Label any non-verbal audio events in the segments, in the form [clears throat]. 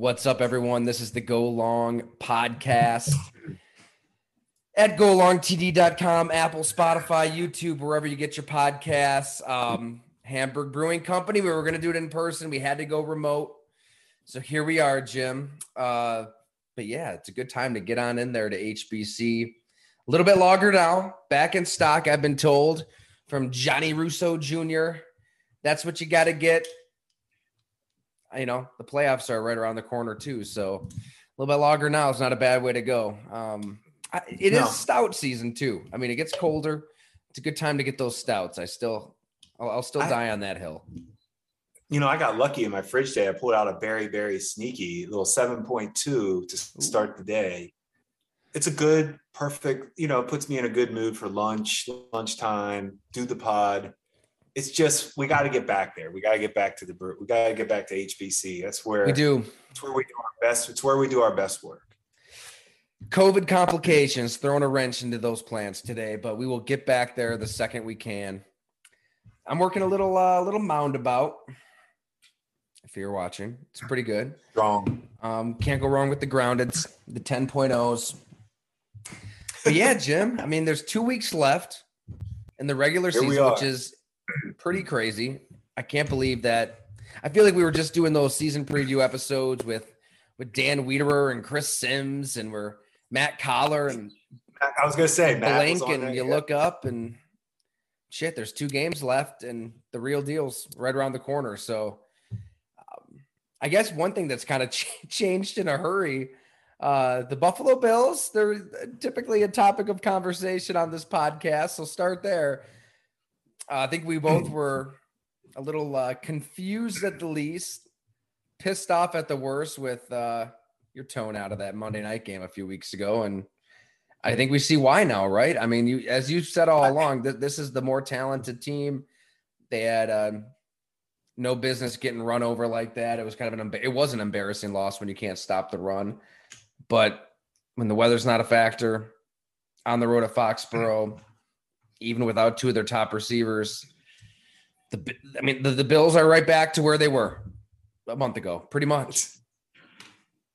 What's up, everyone? This is the Go Long podcast at golongtd.com, Apple, Spotify, YouTube, wherever you get your podcasts. Um, Hamburg Brewing Company. We were going to do it in person. We had to go remote. So here we are, Jim. Uh, but yeah, it's a good time to get on in there to HBC. A little bit longer now, back in stock, I've been told from Johnny Russo Jr. That's what you got to get you know, the playoffs are right around the corner too. So a little bit longer now is not a bad way to go. Um, I, it no. is stout season too. I mean, it gets colder. It's a good time to get those stouts. I still, I'll, I'll still I, die on that hill. You know, I got lucky in my fridge day. I pulled out a very, very sneaky little 7.2 to start the day. It's a good, perfect, you know, puts me in a good mood for lunch, lunchtime, do the pod it's just we got to get back there. We got to get back to the we got to get back to HBC. That's where we do. It's where we do our best. It's where we do our best work. COVID complications throwing a wrench into those plans today, but we will get back there the second we can. I'm working a little uh, little mound about. If you're watching, it's pretty good. Strong. Um, can't go wrong with the grounded, the 10.0s. But yeah, Jim. I mean, there's two weeks left in the regular Here season, which is pretty crazy. I can't believe that. I feel like we were just doing those season preview episodes with with Dan Wiederer and Chris Sims, and we're Matt Collar and I was gonna say Blank, and there, you yeah. look up and shit. There's two games left, and the real deal's right around the corner. So, um, I guess one thing that's kind of [laughs] ch- changed in a hurry. Uh, the Buffalo Bills, they're typically a topic of conversation on this podcast. So start there. Uh, I think we both were a little uh, confused at the least, pissed off at the worst with uh, your tone out of that Monday night game a few weeks ago, and I think we see why now, right? I mean, you as you said all along, th- this is the more talented team. They had um, no business getting run over like that. It was kind of an it was an embarrassing loss when you can't stop the run, but when the weather's not a factor on the road at Foxborough even without two of their top receivers. The I mean, the, the Bills are right back to where they were a month ago, pretty much.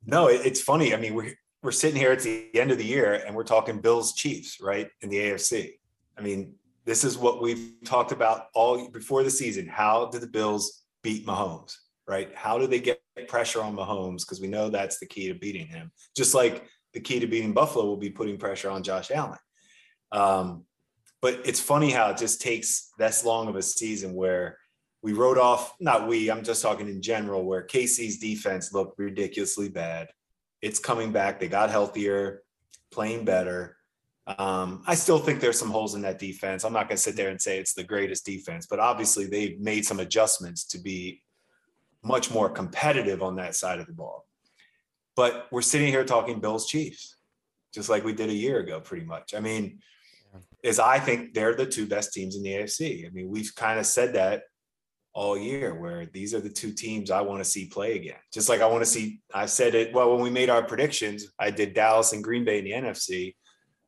No, it's funny. I mean, we're we're sitting here at the end of the year and we're talking Bills Chiefs, right? In the AFC. I mean, this is what we've talked about all before the season. How do the Bills beat Mahomes? Right? How do they get pressure on Mahomes? Because we know that's the key to beating him. Just like the key to beating Buffalo will be putting pressure on Josh Allen. Um, but it's funny how it just takes this long of a season where we wrote off, not we, I'm just talking in general, where KC's defense looked ridiculously bad. It's coming back. They got healthier, playing better. Um, I still think there's some holes in that defense. I'm not going to sit there and say it's the greatest defense, but obviously they've made some adjustments to be much more competitive on that side of the ball. But we're sitting here talking Bills Chiefs, just like we did a year ago, pretty much. I mean, is I think they're the two best teams in the AFC. I mean, we've kind of said that all year where these are the two teams I want to see play again. Just like I want to see, I said it, well, when we made our predictions, I did Dallas and Green Bay in the NFC.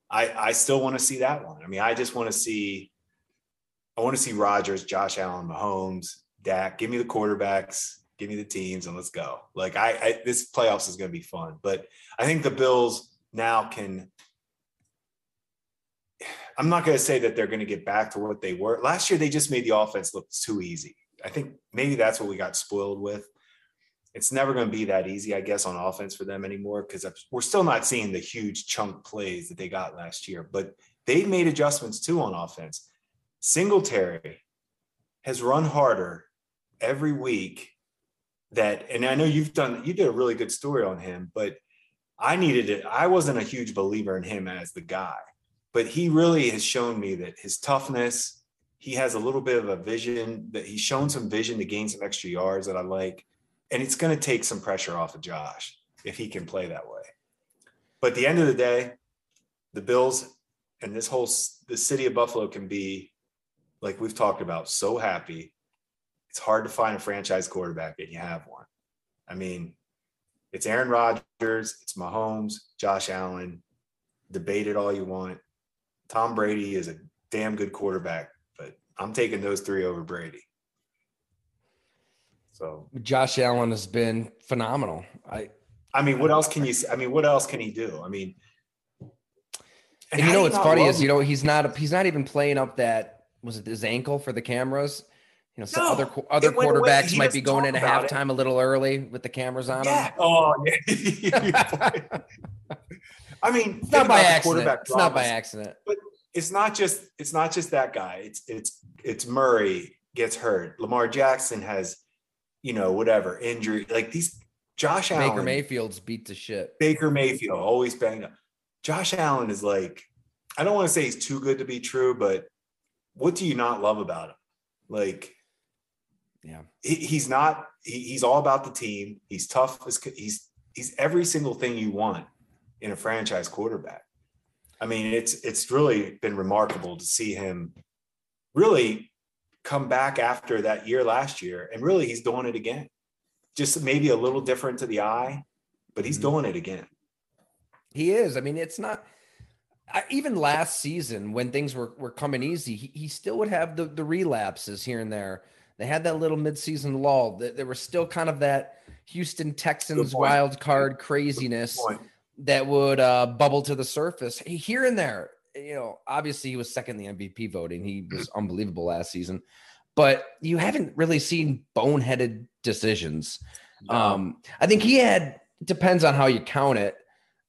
I, I still want to see that one. I mean, I just want to see, I want to see Rodgers, Josh Allen, Mahomes, Dak. Give me the quarterbacks, give me the teams, and let's go. Like I, I this playoffs is going to be fun. But I think the Bills now can I'm not going to say that they're going to get back to what they were. Last year, they just made the offense look too easy. I think maybe that's what we got spoiled with. It's never going to be that easy, I guess, on offense for them anymore because we're still not seeing the huge chunk plays that they got last year. But they've made adjustments too on offense. Singletary has run harder every week. That, and I know you've done, you did a really good story on him, but I needed it. I wasn't a huge believer in him as the guy but he really has shown me that his toughness, he has a little bit of a vision that he's shown some vision to gain some extra yards that I like. And it's going to take some pressure off of Josh if he can play that way. But at the end of the day, the Bills and this whole the city of Buffalo can be like we've talked about so happy. It's hard to find a franchise quarterback and you have one. I mean, it's Aaron Rodgers, it's Mahomes, Josh Allen. Debate it all you want. Tom Brady is a damn good quarterback, but I'm taking those three over Brady. So Josh Allen has been phenomenal. I I mean, what else can you I mean, what else can he do? I mean, and, and you know what's funny is you know he's not he's not even playing up that was it his ankle for the cameras. You know, some no, other other quarterbacks might be going into halftime it. a little early with the cameras on. Yeah. Them. Oh, yeah. [laughs] [laughs] I mean, it's not by accident. It's not by accident. But it's not just it's not just that guy. It's it's it's Murray gets hurt. Lamar Jackson has, you know, whatever injury. Like these Josh Baker Allen. Baker Mayfield's beat to shit. Baker Mayfield always banged up. Josh Allen is like, I don't want to say he's too good to be true, but what do you not love about him? Like, yeah, he, he's not. He, he's all about the team. He's tough. He's he's every single thing you want in a franchise quarterback. I mean, it's it's really been remarkable to see him really come back after that year last year, and really he's doing it again. Just maybe a little different to the eye, but he's mm-hmm. doing it again. He is. I mean, it's not I, even last season when things were were coming easy. He, he still would have the the relapses here and there. They had that little midseason lull. There was still kind of that Houston Texans wild card craziness that would uh, bubble to the surface here and there. You know, obviously he was second in the MVP voting. He was unbelievable last season, but you haven't really seen boneheaded decisions. No. Um, I think he had depends on how you count it.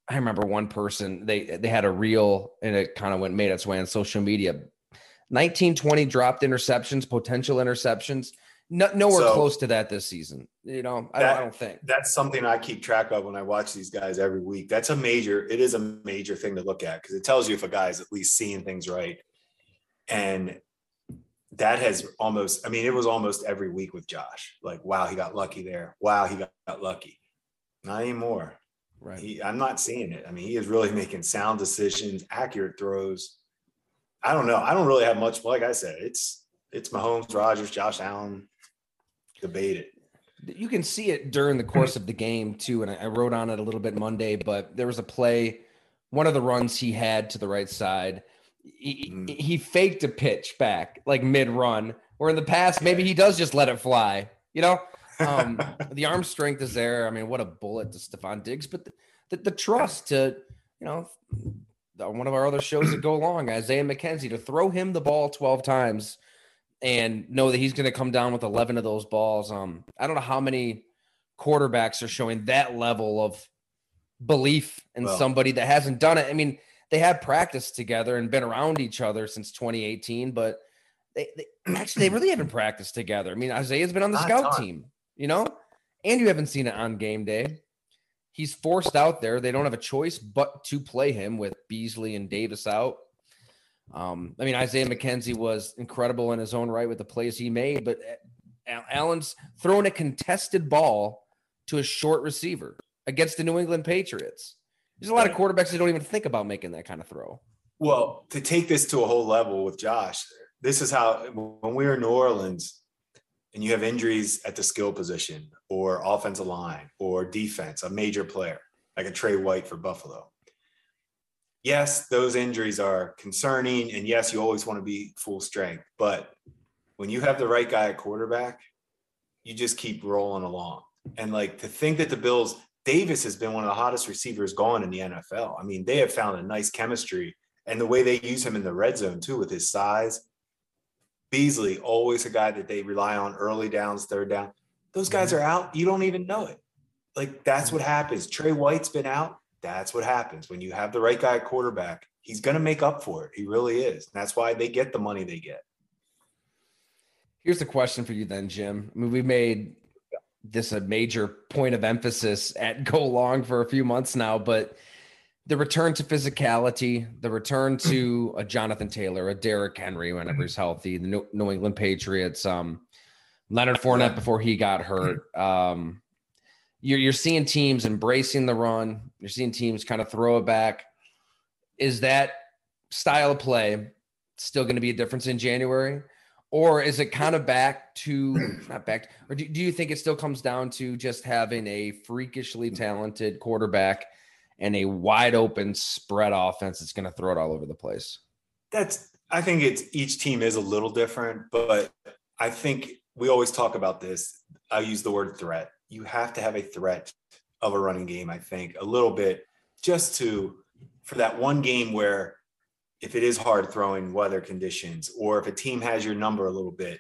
I remember one person they they had a reel and it kind of went made its way on social media. 1920 dropped interceptions, potential interceptions. No, nowhere so, close to that this season. You know, I, that, I, don't think that's something I keep track of when I watch these guys every week. That's a major. It is a major thing to look at because it tells you if a guy is at least seeing things right. And that has almost. I mean, it was almost every week with Josh. Like, wow, he got lucky there. Wow, he got, got lucky. Not anymore. Right. He, I'm not seeing it. I mean, he is really [laughs] making sound decisions, accurate throws. I don't know. I don't really have much. Like I said, it's it's Mahomes, Rodgers, Josh Allen debate it. You can see it during the course of the game too, and I wrote on it a little bit Monday. But there was a play, one of the runs he had to the right side. He, mm. he faked a pitch back like mid run, where in the past maybe he does just let it fly. You know, um, [laughs] the arm strength is there. I mean, what a bullet to Stefon Diggs, but the, the, the trust to you know one of our other shows that Go Long, Isaiah McKenzie, to throw him the ball 12 times and know that he's going to come down with 11 of those balls. Um, I don't know how many quarterbacks are showing that level of belief in well, somebody that hasn't done it. I mean, they have practiced together and been around each other since 2018, but they, they [clears throat] actually they really haven't practiced together. I mean, Isaiah's been on the scout team, you know, and you haven't seen it on game day. he's forced out there. They don't have a choice but to play him with Beasley and Davis out. Um, I mean, Isaiah McKenzie was incredible in his own right with the plays he made, but Allen's throwing a contested ball to a short receiver against the New England Patriots. There's a lot of quarterbacks that don't even think about making that kind of throw. Well, to take this to a whole level with Josh, this is how when we were in New Orleans and you have injuries at the skill position or offensive line or defense, a major player like a Tre White for Buffalo. Yes, those injuries are concerning. And yes, you always want to be full strength. But when you have the right guy at quarterback, you just keep rolling along. And like to think that the Bills, Davis has been one of the hottest receivers gone in the NFL. I mean, they have found a nice chemistry and the way they use him in the red zone too with his size. Beasley, always a guy that they rely on early downs, third down. Those guys mm-hmm. are out. You don't even know it. Like that's what happens. Tre White's been out. That's what happens when you have the right guy at quarterback. He's going to make up for it. He really is. And that's why they get the money they get. Here's the question for you then, Jim. I mean, we made this a major point of emphasis at [laughs] Go Long for a few months now, but the return to physicality, the return to a Jonathan Taylor, a Derrick Henry whenever he's healthy, the New England Patriots, um, Leonard Fournette before he got hurt. Um, you're, you're seeing teams embracing the run. You're seeing teams kind of throw it back. Is that style of play still going to be a difference in January? Or is it kind of back to not back? Or do, do you think it still comes down to just having a freakishly talented quarterback and a wide open spread offense that's going to throw it all over the place? That's I think it's each team is a little different, but I think we always talk about this. I use the word threat. You have to have a threat of a running game, I think, a little bit just to for that one game where if it is hard throwing weather conditions or if a team has your number a little bit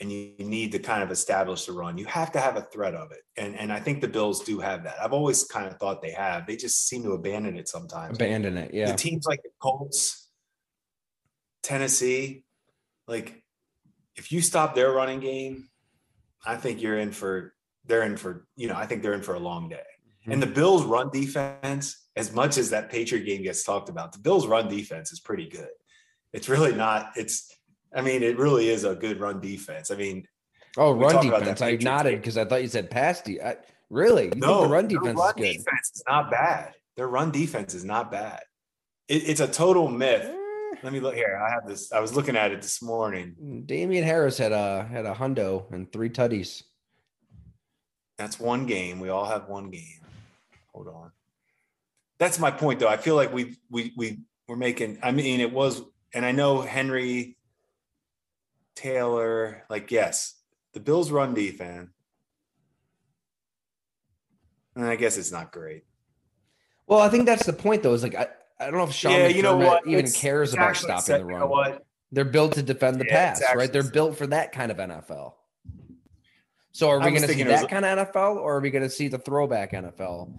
and you need to kind of establish the run, you have to have a threat of it. And and I think the Bills do have that. I've always kind of thought they have. They just seem to abandon it sometimes. Abandon it, yeah. The teams like the Colts, Tennessee, like if you stop their running game, I think you're in for they're in for, you know, I think they're in for a long day. Mm-hmm. And the Bills run defense, as much as that Patriot game gets talked about, the Bills run defense is pretty good. It's really not, it's I mean, it really is a good run defense. I mean, oh, run defense. I nodded because I thought you said pass defense. Really? You no, the run defense run is good. defense is not bad. Their run defense is not bad. It, it's a total myth. Eh. Let me look here. I have this. I was looking at it this morning. Damien Harris had a had a hundo and three tutties. That's one game. We all have one game. Hold on. That's my point, though. I feel like we we we we're making. I mean, it was, and I know Henry Taylor, like yes, the Bills run defense. And I guess it's not great. Well, I think that's the point though, is like I, I don't know if Sean yeah, you know what? even it's cares about stopping the run. You know? They're built to defend the yeah, pass, exactly right? They're built for that kind of NFL. So are we going to see that was, kind of NFL or are we going to see the throwback NFL?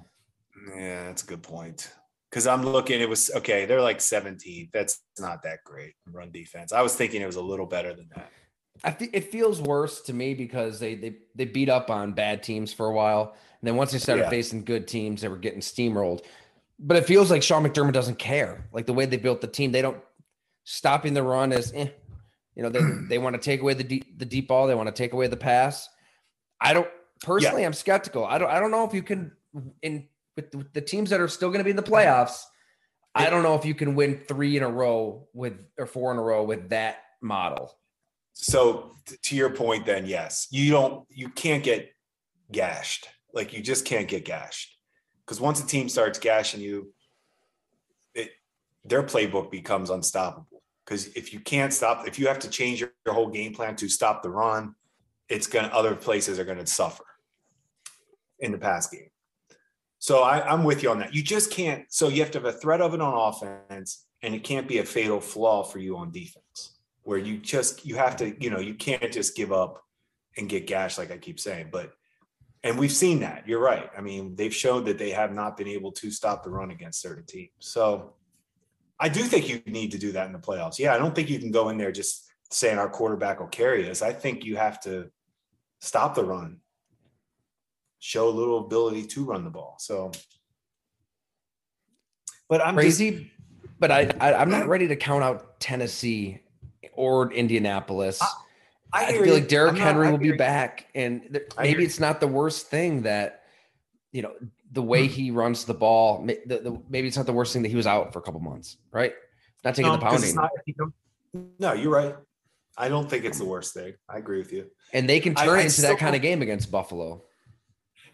Yeah, that's a good point because I'm looking, it was okay. They're like 17. That's not that great run defense. I was thinking it was a little better than that. I think it feels worse to me because they they they beat up on bad teams for a while, and then once they started yeah. facing good teams, they were getting steamrolled. But it feels like Sean McDermott doesn't care. Like the way they built the team, they don't stopping the run as, eh, you know, they they want to take away the deep the deep ball, they want to take away the pass. I don't personally, yeah. I'm skeptical. I don't I don't know if you can in with the teams that are still going to be in the playoffs, I don't know if you can win three in a row with or four in a row with that model. So to your point, then yes, you don't, you can't get gashed. Like you just can't get gashed because once a team starts gashing you, it their playbook becomes unstoppable. Because if you can't stop, if you have to change your, your whole game plan to stop the run, it's gonna other places are gonna suffer in the pass game. So I, am with you on that. You just can't. So you have to have a threat of it on offense, and it can't be a fatal flaw for you on defense, where you just you have to, you know, you can't just give up and get gashed like I keep saying. But and we've seen that. You're right. I mean, they've shown that they have not been able to stop the run against certain teams. So I do think you need to do that in the playoffs. Yeah, I don't think you can go in there just saying our quarterback will carry us. I think you have to stop the run show a little ability to run the ball. So But I'm crazy. Just, but I, I am not ready to count out Tennessee or Indianapolis. I, I, I feel you. like Derrick Henry will be back, and th- maybe it's not the worst thing that you know the way hmm. he runs the ball. The, the, maybe it's not the worst thing that he was out for a couple months, right? Not taking no, the pounding. Not, no, you're right. I don't think it's the worst thing. I agree with you. And they can turn I, into that kind of game against Buffalo.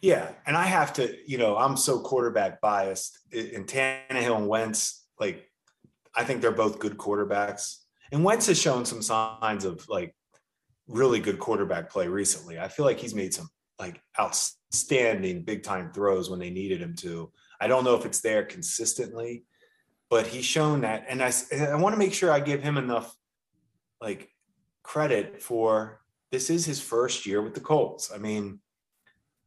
Yeah, and I have to, you know, I'm so quarterback biased. In Tannehill and Wentz, like, I think they're both good quarterbacks. And Wentz has shown some signs of like really good quarterback play recently. I feel like he's made some like outstanding big time throws when they needed him to. I don't know if it's there consistently, but he's shown that. And I, I want to make sure I give him enough like credit for this is his first year with the Colts. I mean,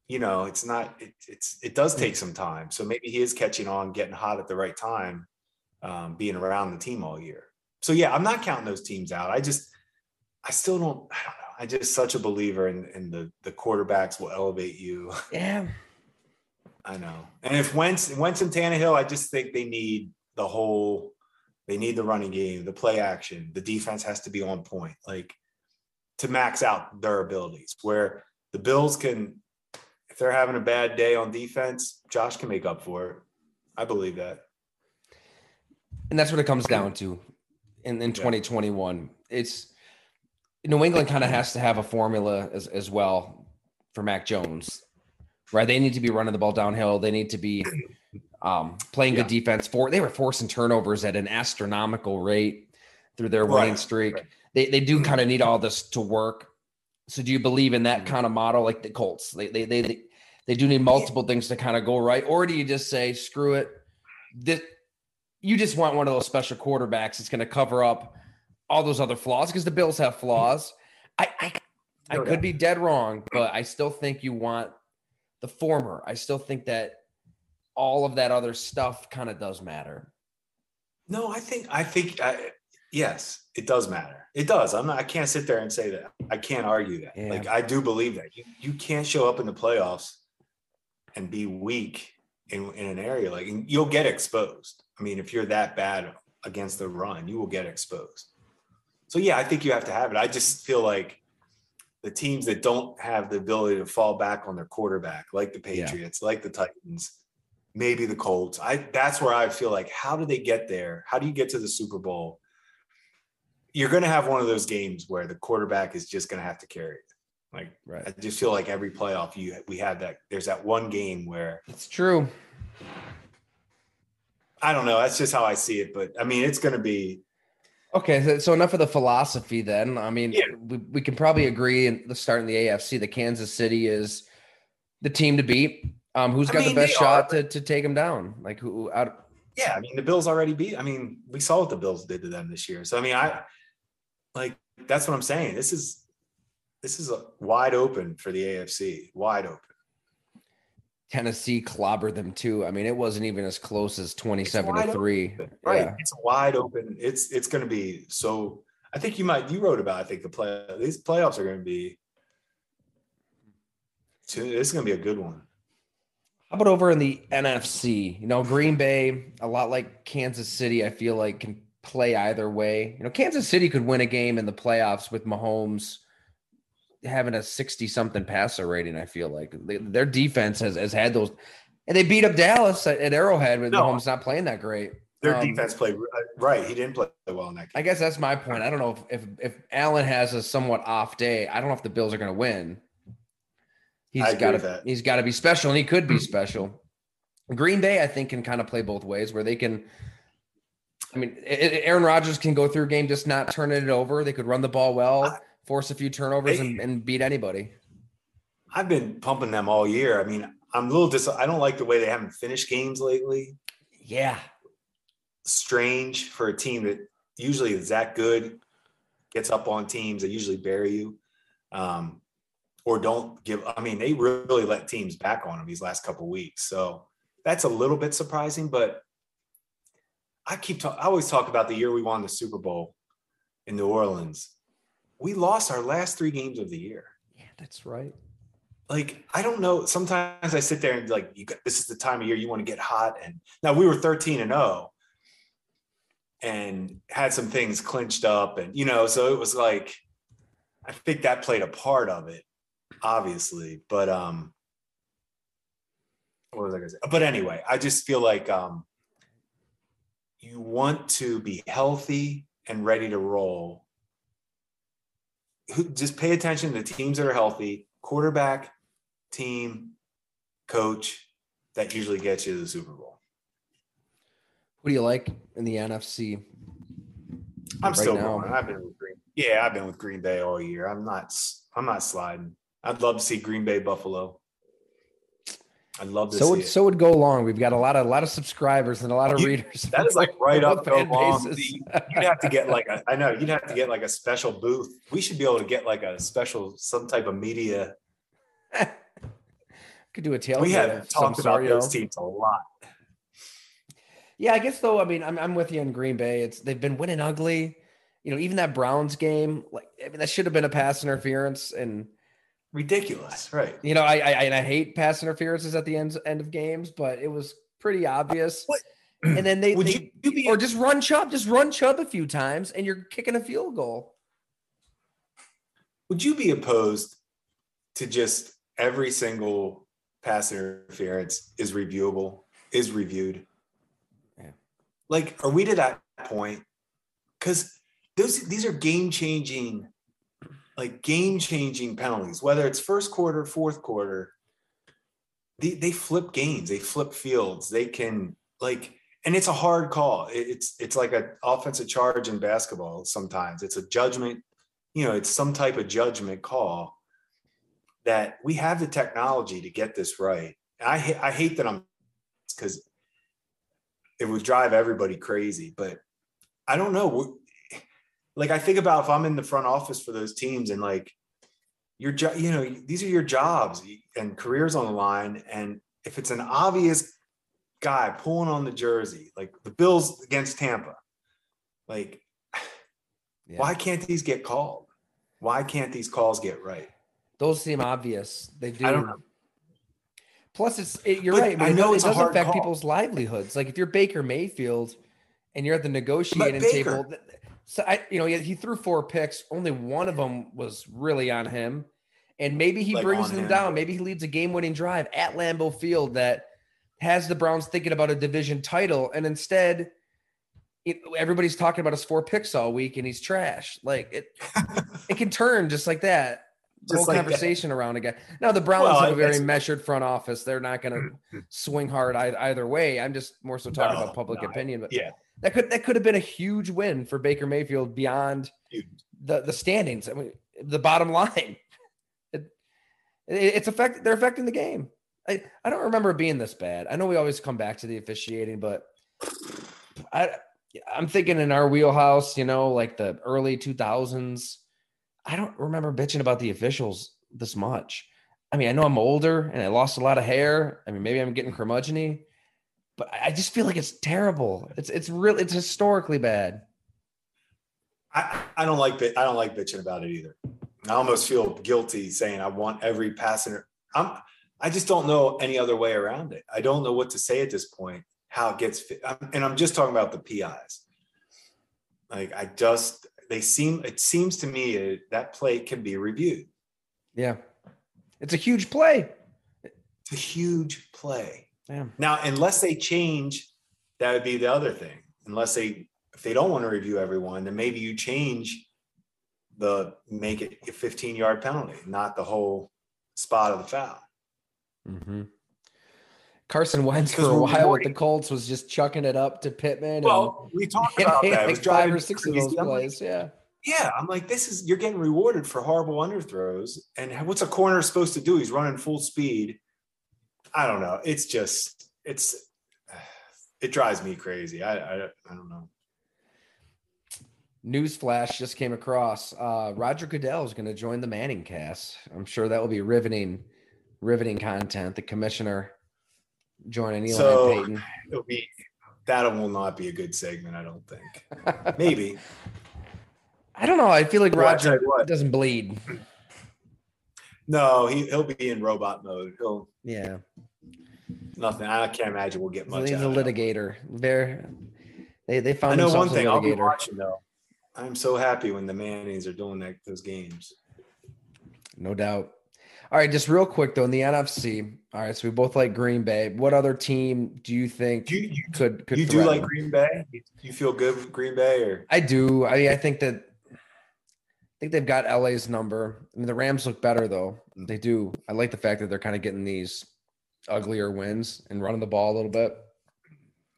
you know, it's not, it, it's, it does take some time. So maybe he is catching on, getting hot at the right time, um, being around the team all year. So yeah, I'm not counting those teams out. I just, I still don't, I don't know. I just such a believer in, in the, the quarterbacks will elevate you. [laughs] Yeah. I know. And if Wentz, Wentz and Tannehill, I just think they need the whole they need the running game, the play action. The defense has to be on point, like to max out their abilities. Where the Bills can, if they're having a bad day on defense, Josh can make up for it. I believe that. And that's what it comes down to in, in 2021. It's New England kind of has to have a formula as, as well for Mac Jones, right? They need to be running the ball downhill. They need to be um, playing yeah. good defense. For they were forcing turnovers at an astronomical rate through their winning streak. Right. They they do kind of need all this to work. So do you believe in that mm-hmm. kind of model like the Colts? They they they they, they do need multiple yeah. things to kind of go right, or do you just say screw it? This, you just want one of those special quarterbacks that's going to cover up all those other flaws because the Bills have flaws. I I, I could be dead wrong, but I still think you want the former. I still think that all of that other stuff kind of does matter. No, I think I think I, yes, it does matter. It does. I'm not. I can't sit there and say that. I can't argue that. Yeah. Like I do believe that you you can't show up in the playoffs and be weak in in an area like you'll get exposed. I mean, if you're that bad against the run, you will get exposed. So yeah, I think you have to have it. I just feel like the teams that don't have the ability to fall back on their quarterback, like the Patriots, yeah. like the Titans, maybe the Colts. I that's where I feel like how do they get there? How do you get to the Super Bowl? You're going to have one of those games where the quarterback is just going to have to carry it. Like right. I just feel like every playoff you we have that there's that one game where it's true. I don't know. That's just how I see it, but I mean, it's going to be Okay, so enough of the philosophy then. I mean, yeah. we, we can probably agree in the start in the AFC the Kansas City is the team to beat. Um, who's got mean, the best shot are, to, to take him down? Like who out? Yeah, I mean the Bills already beat. I mean, we saw what the Bills did to them this year. So I mean, I like that's what I'm saying. This is this is a wide open for the AFC, wide open. Tennessee clobbered them too. I mean, it wasn't even as close as 27 to 3. Right. Yeah. It's wide open. It's it's going to be so I think you might you wrote about I think the play these playoffs are going to be this is going to be a good one. How about over in the NFC? You know, Green Bay, a lot like Kansas City, I feel like can play either way. You know, Kansas City could win a game in the playoffs with Mahomes having a 60 something passer rating. I feel like they, their defense has, has had those, and they beat up Dallas at, at Arrowhead with no, Mahomes not playing that great. Their um, defense played right. He didn't play well in that game. I guess that's my point. I don't know if, if, if Allen has a somewhat off day, I don't know if the Bills are going to win. He's got to he's got to be special, and he could be special. Green Bay, I think, can kind of play both ways, where they can. I mean, Aaron Rodgers can go through a game just not turning it over. They could run the ball well, force a few turnovers, and, and beat anybody. I've been pumping them all year. I mean, I'm a little dis. I don't like the way they haven't finished games lately. Yeah, strange for a team that usually is that good, gets up on teams that usually bury you. Um, or don't give. I mean, they really let teams back on them these last couple weeks. So that's a little bit surprising, but I keep talking. I always talk about the year we won the Super Bowl in New Orleans. We lost our last three games of the year. Yeah, that's right. like I don't know. Sometimes I sit there and like, you got, this is the time of year you want to get hot. And now we were 13 and 0 and had some things clinched up, and you know, so it was like, I think that played a part of it, obviously. But um, what was I gonna say? But anyway, I just feel like um, you want to be healthy and ready to roll. Just pay attention to teams that are healthy, quarterback, team, coach. That usually gets you to the Super Bowl. What do you like in the NFC? I'm right still now? going. I've been with Green. Yeah, I've been with Green Bay all year. I'm not. I'm not sliding. I'd love to see Green Bay Buffalo. I'd love to. So would it. so would Go Long. We've got a lot of a lot of subscribers and a lot of you, readers. That is like [laughs] right up go long. [laughs] You'd have to get like a. I know you'd have to get like a special booth. We should be able to get like a special some type of media. [laughs] Could do a tail. We have talked about those teams a lot. Yeah, I guess though. I mean, I'm I'm with you in Green Bay. It's they've been winning ugly. You know, even that Browns game, like I mean, that should have been a pass interference and ridiculous, right? You know, I I, I hate pass interferences at the end end of games, but it was pretty obvious. What? [clears throat] And then they, Would they you be, or just run Chubb, just run Chubb a few times, and you're kicking a field goal. Would you be opposed to just every single pass interference is reviewable, is reviewed? Yeah. Like, are we to that point? Because those these are game changing like game changing penalties, whether it's first quarter, fourth quarter, they, they flip games, they flip fields, they can like, and it's a hard call. It's it's like an offensive charge in basketball. Sometimes it's a judgment, you know, it's some type of judgment call that we have the technology to get this right. I I hate that I'm because it would drive everybody crazy, but I don't know like I think about if I'm in the front office for those teams and like your job, you know, these are your jobs and careers on the line. And if it's an obvious guy pulling on the jersey, like the Bills against Tampa, like [sighs] yeah. why can't these get called? Why can't these calls get right? Those seem obvious. They do. I don't know. Plus, it's it, you're but right. I, know it, it does affect call. people's livelihoods. Like if you're Baker Mayfield and you're at the negotiating table, so I, you know, he, threw four picks. Only one of them was really on him, and maybe he like brings them him. down. Maybe he leads a game-winning drive at Lambeau Field that has the Browns thinking about a division title, and instead, it, everybody's talking about his four picks all week, and he's trash. Like it, [laughs] it can turn just like that. Just whole like conversation that. around again. Now the Browns well, have a very measured front office. They're not going to swing hard either way. I'm just more so talking no, about public no, opinion. But yeah, that could that could have been a huge win for Baker Mayfield beyond the the standings. I mean, the bottom line. It, it's affect they're affecting the game. I, I don't remember being this bad. I know we always come back to the officiating, but I I'm thinking in our wheelhouse, you know, like the early 2000s. I don't remember bitching about the officials this much. I mean, I know I'm older and I lost a lot of hair. I mean, maybe I'm getting curmudgeony, but I just feel like it's terrible. It's it's real. It's historically bad. I, I don't like I don't like bitching about it either. I almost feel guilty saying I want every passenger. I'm I just don't know any other way around it. I don't know what to say at this point. How it gets fit. and I'm just talking about the PIs. Like I just they seem it seems to me that play can be reviewed. Yeah, it's a huge play. It's a huge play. Yeah. Now, unless they change, that would be the other thing. Unless they, if they don't want to review everyone, then maybe you change the make it a 15 yard penalty, not the whole spot of the foul. Mm-hmm. Carson Wentz for a while with the Colts was just chucking it up to Pittman. Well, we talked [laughs] about that. Like five or six of those plays. yeah. Yeah, I'm like, this is you're getting rewarded for horrible underthrows. And what's a corner supposed to do? He's running full speed I don't know. It's just it's it drives me crazy. I I, I don't know. Newsflash just came across. Uh, Roger Goodell is going to join the Manning cast. I'm sure that will be riveting, riveting content. The commissioner joining Eli so Peyton. It'll be that will not be a good segment. I don't think. [laughs] Maybe. I don't know. I feel like Roger doesn't bleed. No, he he'll be in robot mode. He'll Yeah, nothing. I can't imagine we'll get much. he's out a litigator. They're they they I know one thing. I'll be watching though. I'm so happy when the Mannings are doing that those games. No doubt. All right, just real quick though in the NFC. All right, so we both like Green Bay. What other team do you think you you, could could you do like? Green Bay? You, you feel good with Green Bay or I do. I mean, I think that think they've got LA's number. I mean, the Rams look better though. They do. I like the fact that they're kind of getting these uglier wins and running the ball a little bit.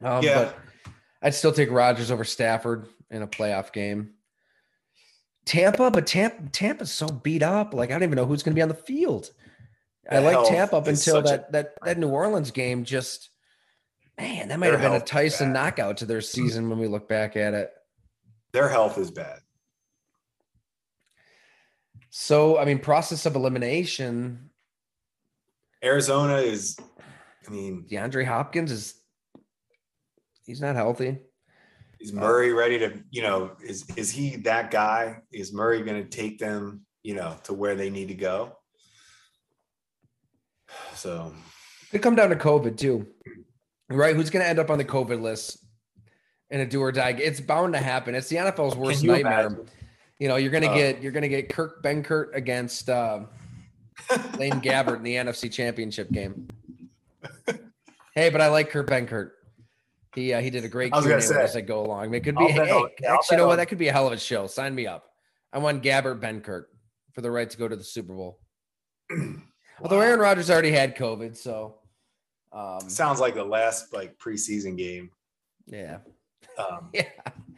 Um, Yeah. But I'd still take Rodgers over Stafford in a playoff game. Tampa, but Tampa, Tampa's so beat up. Like I don't even know who's going to be on the field. I like Tampa up until such a- that that that New Orleans game. Just man, that might Their have been a Tyson knockout to their season when we look back at it. their health is bad. So, I mean, process of elimination, Arizona is, I mean, DeAndre Hopkins is he's not healthy. is Murray ready to, you know, is is he that guy? Is Murray going to take them, you know, to where they need to go? So Could come down to COVID too. Right? Who's gonna end up on the COVID list in a do or die? It's bound to happen. It's the NFL's worst nightmare. imagine? You know, you're gonna Uh, get you're gonna get Kurt Benkert against uh, Blaine Gabbert in the [laughs] NFC Championship game. [laughs] Hey, but I like Kurt Benkert. He uh, he did a great I was Q&A gonna say. us at Go Long. It could be I'll hey, on- yeah, actually, you know what? That could be a hell of a show. Sign me up. I want Gabbert Benkert for the right to go to the Super Bowl. [clears throat] Although Aaron Rodgers already had COVID, so um, sounds like the last like preseason game. yeah, Um, [laughs] yeah.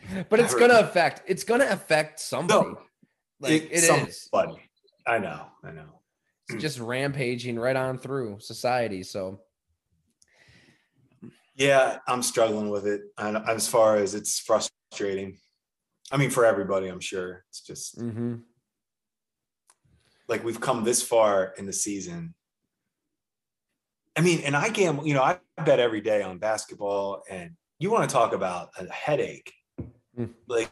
[laughs] But it's gonna affect. It's gonna affect somebody. like it- it is. somebody. I know, I know. It's just rampaging right on through society. So Yeah, I'm struggling with it. And as far as it's frustrating. I mean, for everybody, I'm sure. It's just mhm. like we've come this far in the season. I mean, and I gamble, you know, I bet every day on basketball, and you want to talk about a headache. Mm. Like,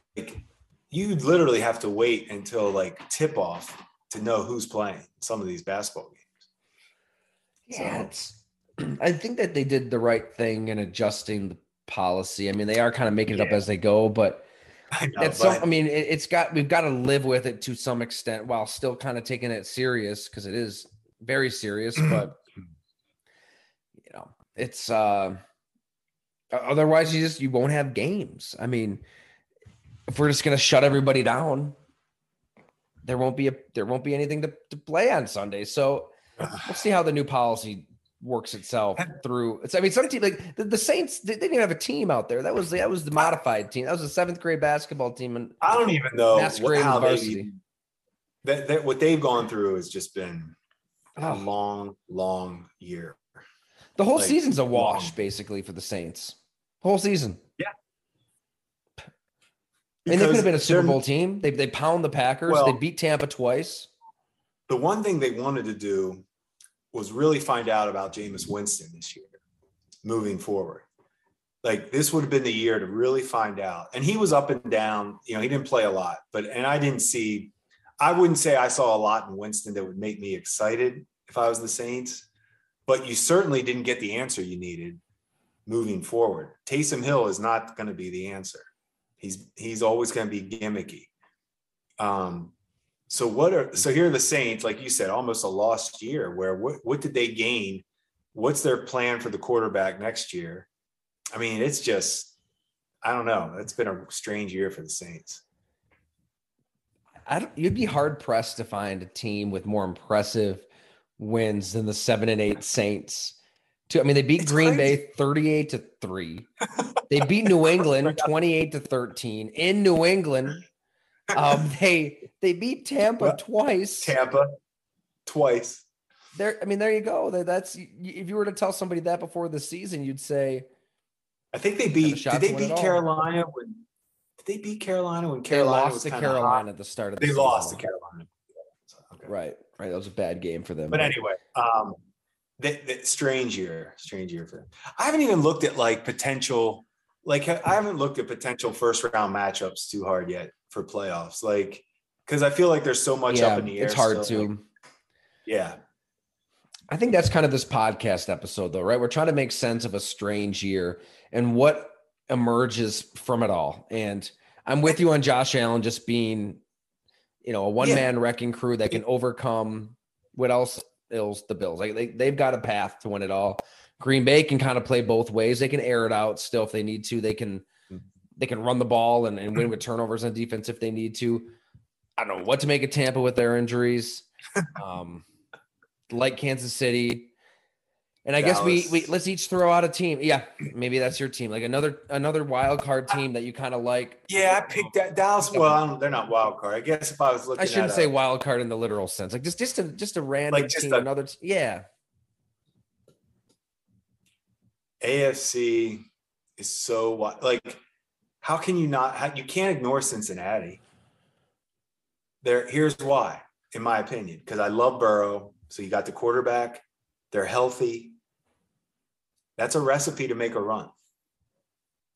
you literally have to wait until like tip off to know who's playing some of these basketball games. Yeah, So- it's, [clears throat] I think that they did the right thing in adjusting the policy. I mean, they are kind of making it up as they go, but I know, but- I mean, it, it's got we've got to live with it to some extent while still kind of taking it serious because it is very serious. [clears throat] but you know, it's uh otherwise you just you won't have games. I mean, if we're just gonna shut everybody down, there won't be a there won't be anything to, to play on Sunday. So we'll see how the new policy works itself through. It's I mean some team like the, the Saints they, didn't even have a team out there. That was that was the modified team. That was a seventh grade basketball team and I don't even know what, how they that, that what they've gone through has just been a Oh. long, long year. the whole like, season's a wash long. basically for the Saints. Whole season. And they could have been a Super Bowl team. They they pound the Packers. Well- they beat Tampa twice. The one thing they wanted to do was really find out about Jameis Winston this year, moving forward. Like this would have been the year to really find out. And he was up and down. You know, he didn't play a lot, but and I didn't see. I wouldn't say I saw a lot in Winston that would make me excited if I was the Saints, but you certainly didn't get the answer you needed moving forward. Taysom Hill is not going to be the answer. He's he's always going to be gimmicky. Um, so what are so here are the Saints, like you said, almost a lost year. Where what what did they gain? What's their plan for the quarterback next year? I mean, it's just I don't know. It's been a strange year for the Saints. I don't, you'd be hard pressed to find a team with more impressive wins than the seven and eight Saints. To, I mean, they beat It's Green crazy. Bay 38 to 3. [laughs] They beat New England 28 to 13 in New England. Um, [laughs] they they beat Tampa Well, twice. Tampa twice. There, I mean, there you go. That's if you were to tell somebody that before the season, you'd say I think they beat. Did they to win it beat all. Carolina when? Did they beat Carolina when they Carolina lost was to Carolina at the start of the They season. lost to Carolina. Okay. Right, right. That was a bad game for them. But anyway, um, that, that strange year, strange year for them. I haven't even looked at like potential, like I haven't looked at potential first round matchups too hard yet for playoffs. Like, because I feel like there's so much yeah, up in the air. it's hard still. to. Yeah. I think that's kind of this podcast episode, though, right? We're trying to make sense of a strange year and what emerges from it all. And I'm with you on Josh Allen just being, you know, a one man yeah. wrecking crew that can overcome what else ills the Bills. Like they, they've got a path to win it all. Green Bay can kind of play both ways. They can air it out still if they need to. They can mm-hmm. they can run the ball and, and win [clears throat] with turnovers on defense if they need to. I don't know what to make of Tampa with their injuries. [laughs] Um, like Kansas City. And I Dallas. guess we we let's each throw out a team. Yeah, maybe that's your team. Like another another wild card team that you kind of like. Yeah, I picked that Dallas. Well, they're not wild card. I guess if I was looking, I shouldn't say a, wild card in the literal sense. Like just just a just a random like just team. A, another t- yeah. AFC is so like, how can you not? How, you can't ignore Cincinnati. There, here's why, in my opinion, because I love Burrow. So you got the quarterback. They're healthy. That's a recipe to make a run.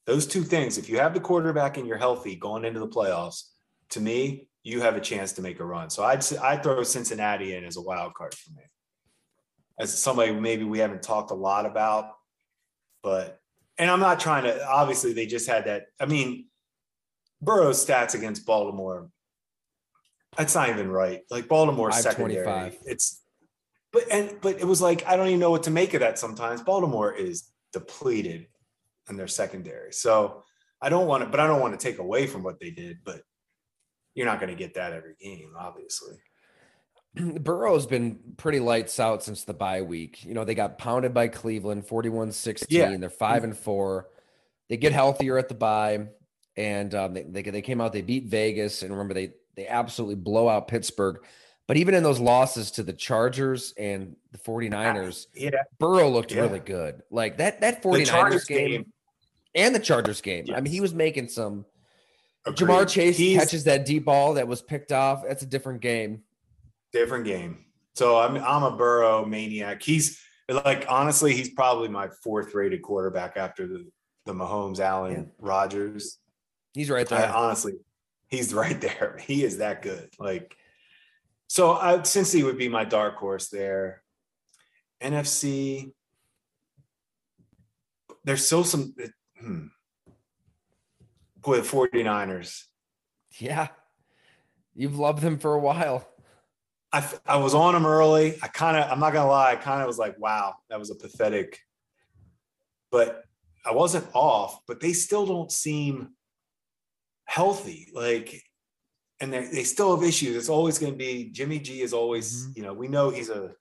Those two things, if you have the quarterback and you're healthy going into the playoffs, to me, you have a chance to make a run. So I'd I'd throw Cincinnati in as a wild card for me. As somebody maybe we haven't talked a lot about, but and I'm not trying to obviously they just had that. I mean, Burrow's stats against Baltimore, that's not even right. Like Baltimore secondary. It's but and but it was like I don't even know what to make of that sometimes. Baltimore is depleted in their secondary. So I don't want to, but I don't want to take away from what they did, but you're not going to get that every game, obviously. [clears throat] Burrow's been pretty lights out since the bye week. You know, they got pounded by Cleveland 41 16. Yeah. They're five and four. They get healthier at the bye. And um, they, they, they came out, they beat Vegas. And remember, they, they absolutely blow out Pittsburgh. But even in those losses to the Chargers and the 49ers, ah, yeah. Burrow looked yeah. really good. Like that that 49ers game, game, and the Chargers game. I mean, he was making some Agreed. Ja'Marr Chase He's, catches that deep ball that was picked off. That's a different game. Different game. So I'm I'm a Burrow maniac. He's like honestly, he's probably my fourth rated quarterback after the the Mahomes, Allen, yeah. Rodgers. He's right there. I, honestly, he's right there. He is that good. Like so I, Cincy would be my dark horse there. NFC, there's still some. Hmm. Boy, the 49ers. Yeah. You've loved them for a while. I, I was on them early. I kind of, I'm not going to lie, I kind of was like, wow, that was a pathetic. But I wasn't off, but they still don't seem healthy. Like and they still have issues. It's always going to be Jimmy G is always, mm-hmm. you know, we know he's a,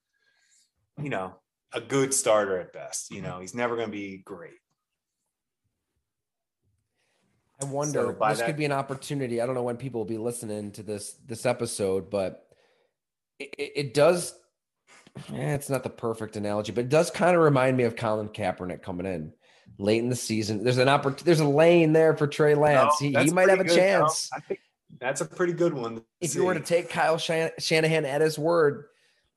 you know, a good starter at best. You know, he's never going to be great. I wonder so this that, could be an opportunity. I don't know when people will be listening to this this episode, but it, it does. Eh, it's not the perfect analogy, but it does kind of remind me of Colin Kaepernick coming in late in the season. There's an opportunity. There's a lane there for Trey Lance. No, he, he might have a good. chance. No, I think that's a pretty good one. If see. you were to take Kyle Shanahan at his word,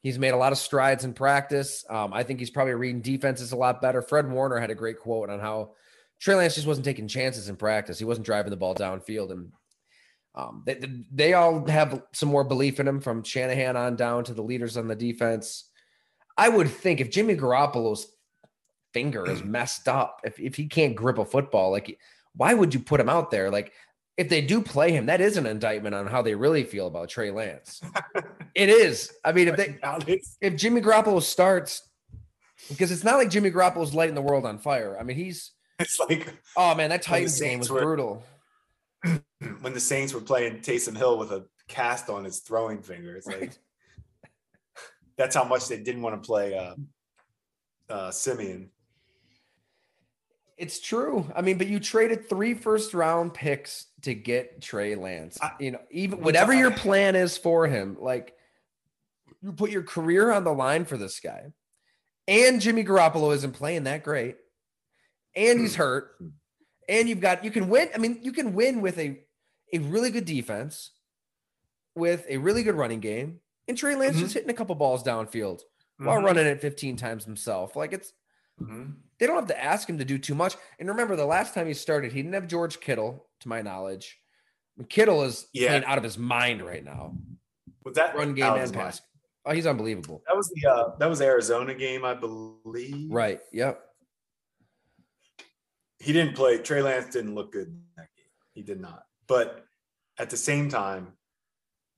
he's made a lot of strides in practice. Um, I think he's probably reading defenses a lot better. Fred Warner had a great quote on how Trey Lance just wasn't taking chances in practice. He wasn't driving the ball downfield, and um, they, they all have some more belief in him from Shanahan on down to the leaders on the defense. I would think if Jimmy Garoppolo's finger is messed up, if, if he can't grip a football, like why would you put him out there? Like if they do play him, that is an indictment on how they really feel about Trey Lance. [laughs] it is. I mean, if they if Jimmy Garoppolo starts, because it's not like Jimmy Garoppolo's lighting the world on fire. I mean, he's it's like oh man, that Titans game was were, brutal. [clears throat] When the Saints were playing Taysom Hill with a cast on his throwing finger, it's like that's how much they didn't want to play uh, uh, Siemian. It's true. I mean, but you traded three first round picks to get Trey Lance. I, you know, even whatever your plan is for him, like you put your career on the line for this guy. And Jimmy Garoppolo isn't playing that great. And he's hurt. And you've got you can win. I mean, you can win with a a really good defense, with a really good running game. And Trey Lance mm-hmm. just hitting a couple balls downfield mm-hmm. while running it 15 times himself. Like it's mm-hmm. they don't have to ask him to do too much. And remember, the last time he started, he didn't have George Kittle to my knowledge. Kittle is yeah. playing out of his mind right now. With that run game and pass. Oh, he's unbelievable. That was the uh, that was the Arizona game, I believe. Right. Yep. He didn't play. Trey Lance didn't look good in that game. He did not. But at the same time,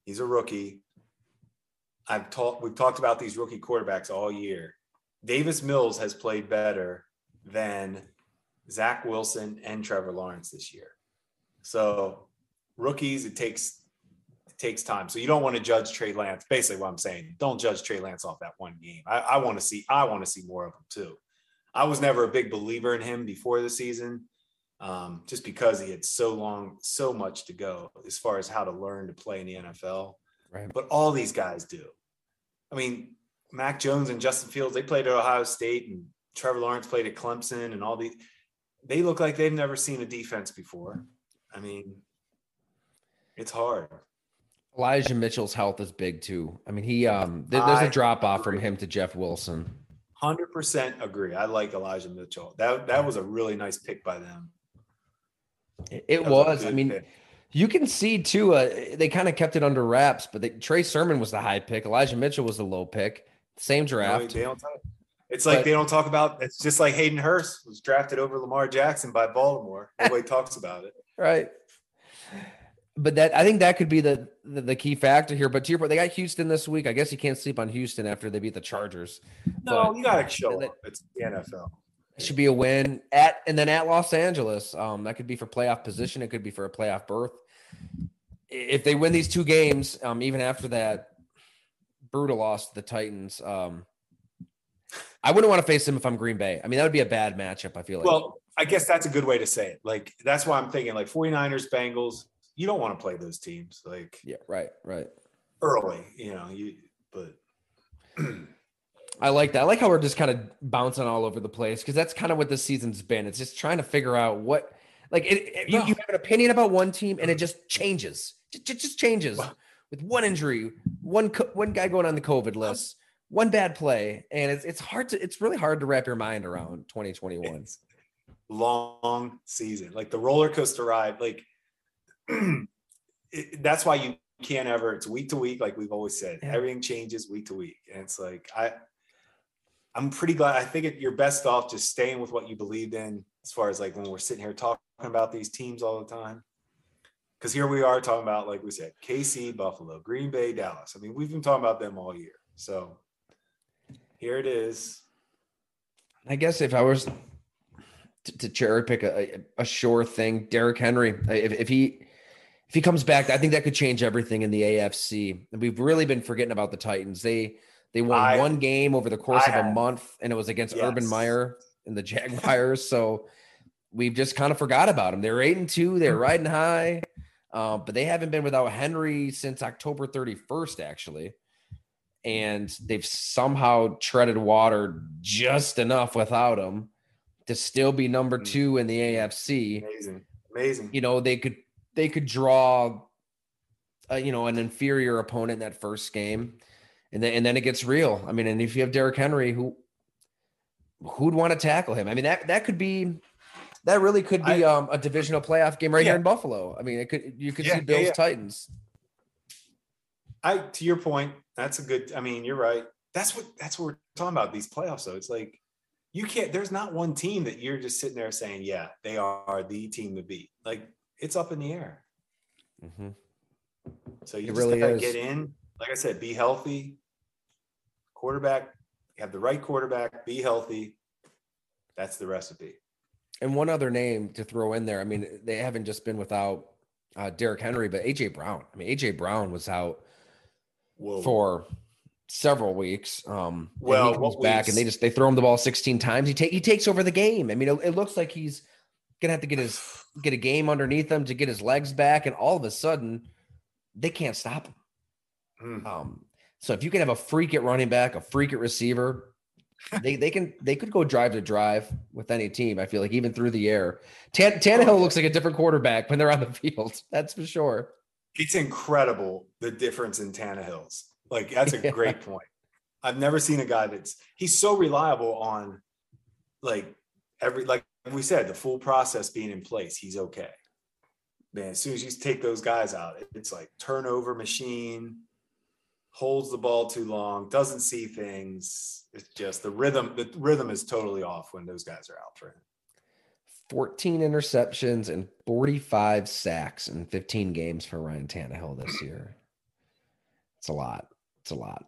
he's a rookie. I've talked. We've talked about these rookie quarterbacks all year. Davis Mills has played better than Zach Wilson and Trevor Lawrence this year. So rookies, it takes it takes time. So you don't want to judge Trey Lance. Basically, what I'm saying, don't judge Trey Lance off that one game. I, I want to see. I want to see more of him too. I was never a big believer in him before the season, um, just because he had so long, so much to go as far as how to learn to play in the NFL. Right. But all these guys do. I mean, Mac Jones and Justin Fields, they played at Ohio State, and Trevor Lawrence played at Clemson, and all these. They look like they've never seen a defense before. I mean, it's hard. Elijah Mitchell's health is big too. I mean, he um there, there's a drop off from him to Jeff Wilson. Hundred percent agree. I like Elijah Mitchell. That that was a really nice pick by them. It, a was. I mean, pick. you can see too. Uh, they kind of kept it under wraps, but they, Trey Sermon was the high pick. Elijah Mitchell was the low pick. Same draft. they don't talk- it's like But- they don't talk about. It's just like Hayden Hurst was drafted over Lamar Jackson by Baltimore. [laughs] Nobody talks about it. right. But that I think that could be the, the the key factor here. But to your point, they got Houston this week. I guess you can't sleep on Houston after they beat the Chargers. No, But you got to show up. It's the NFL. it should be a win at and then at Los Angeles. Um, that could be for playoff position. It could be for a playoff berth. If they win these two games, um, even after that brutal loss to the Titans, um, I wouldn't want to face him if I'm Green Bay. I mean, that would be a bad matchup. I feel like. Well, I guess that's a good way to say it. Like that's why I'm thinking like 49ers, Bengals. You don't want to play those teams like yeah, right, right. early, you know. You but [clears throat] I like that. I like how we're just kind of bouncing all over the place because that's kind of what this season's been. It's just trying to figure out what, like, it, it- you, you have an opinion about one team and it just changes. It just, just changes Well- with one injury, one co- one guy going on the COVID list, one bad play, and it's it's hard to it's really hard to wrap your mind around 2021. it's long season, like the roller coaster ride. Like it, [clears throat] that's why you can't ever. It's week to week, like we've always said. Yeah. Everything changes week to week, and it's like I. I'm pretty glad. I think it, you're best off just staying with what you believed in, as far as like when we're sitting here talking about these teams all the time. Because here we are talking about, like we said, KC, Buffalo, Green Bay, Dallas. I mean, we've been talking about them all year. So here it is. I guess if I was to, to cherry pick a, a sure thing, Derrick Henry, if, if he if he comes back, I think that could change everything in the AFC. And we've really been forgetting about the Titans. They they won I- one game over the course I of a have. month, and it was against Urban Meyer and the Jaguars. [laughs] so we've just kind of forgot about them. They're eight and two. They're [laughs] riding high, uh, but they haven't been without Henry since October thirty first, actually. And they've somehow treaded water just enough without him to still be number Mm. two in the AFC Amazing. Amazing. you know they could they could draw uh, you know an inferior opponent in that first game and then and then it gets real i mean and if you have Derrick henry who who'd want to tackle him i mean that that could be that really could be um, a divisional playoff game right here in buffalo i mean it could you could Yeah, see bills yeah. titans I to your point, that's a good. I mean, you're right. That's what that's what we're talking about. These playoffs, though, it's like you can't. There's not one team that you're just sitting there saying, "Yeah, they are the team to beat." Like it's up in the air. Mm-hmm. So you It just really gotta is. get in. Like I said, be healthy. Quarterback, have the right quarterback. Be healthy. That's the recipe. And one other name to throw in there i mean they haven't just been without uh, Derrick henry but aj brown i mean aj brown was out Whoa. for several weeks. Um, and Well, he comes back we've and they just they throw him the ball 16 times. He take he takes over the game. I mean, it, it looks like he's gonna have to get his get a game underneath him to get his legs back, and all of a sudden they can't stop him. Hmm. Um, so if you can have a freak at running back, a freak at receiver, they they can they could go drive to drive with any team. I feel like even through the air, Tan, oh, Tannehill looks like a different quarterback when they're on the field. [laughs] That's for sure. It's incredible the difference in Tannehill's. Like that's a [laughs] Yeah. great point. I've never seen a guy that's he's so reliable on like every like we said the full process being in place. He's okay. Man, as soon as you take those guys out, it's like turnover machine. Holds the ball too long, doesn't see things. It's just the rhythm. The rhythm is totally off when those guys are out for him. 14 interceptions and 45 sacks in 15 games for Ryan Tannehill this year. It's a lot. It's a lot.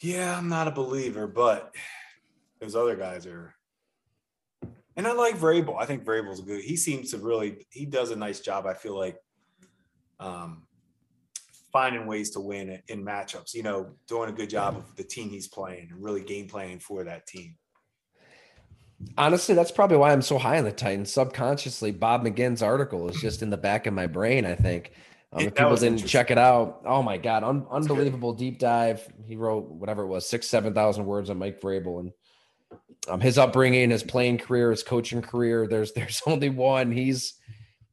Yeah, I'm not a believer, but those other guys are. And I like Vrabel. I think Vrabel's good. He seems to really he does a nice job. I feel like um, finding ways to win in matchups. You know, doing a good job of the team he's playing and really game planning for that team. Honestly, that's probably why I'm so high on the Titans. Subconsciously, Bob McGinn's article is just in the back of my brain. I think um, if people didn't check it out, oh my god, un- unbelievable deep dive. He wrote whatever it was, six, seven thousand words on Mike Vrabel and um, his upbringing, his playing career, his coaching career. There's [laughs] there's only one. He's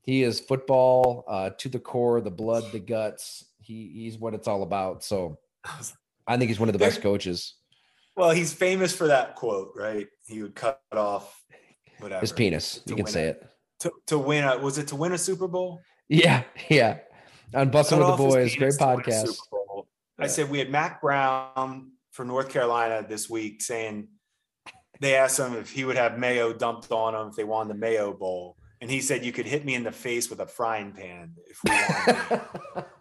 he is football uh, to the core, the blood, the guts. He he's what it's all about. So [laughs] I think he's one of the best coaches. Well, he's famous for that quote, right? He would cut off whatever his penis. You can say a, it to to win a was it to win a Super Bowl? Yeah, yeah. On Bussin' with the Boys, great podcast. I said we had Mack Brown from North Carolina this week saying they asked him if he would have mayo dumped on him if they won the Mayo Bowl, and he said you could hit me in the face with a frying pan if we won. [laughs]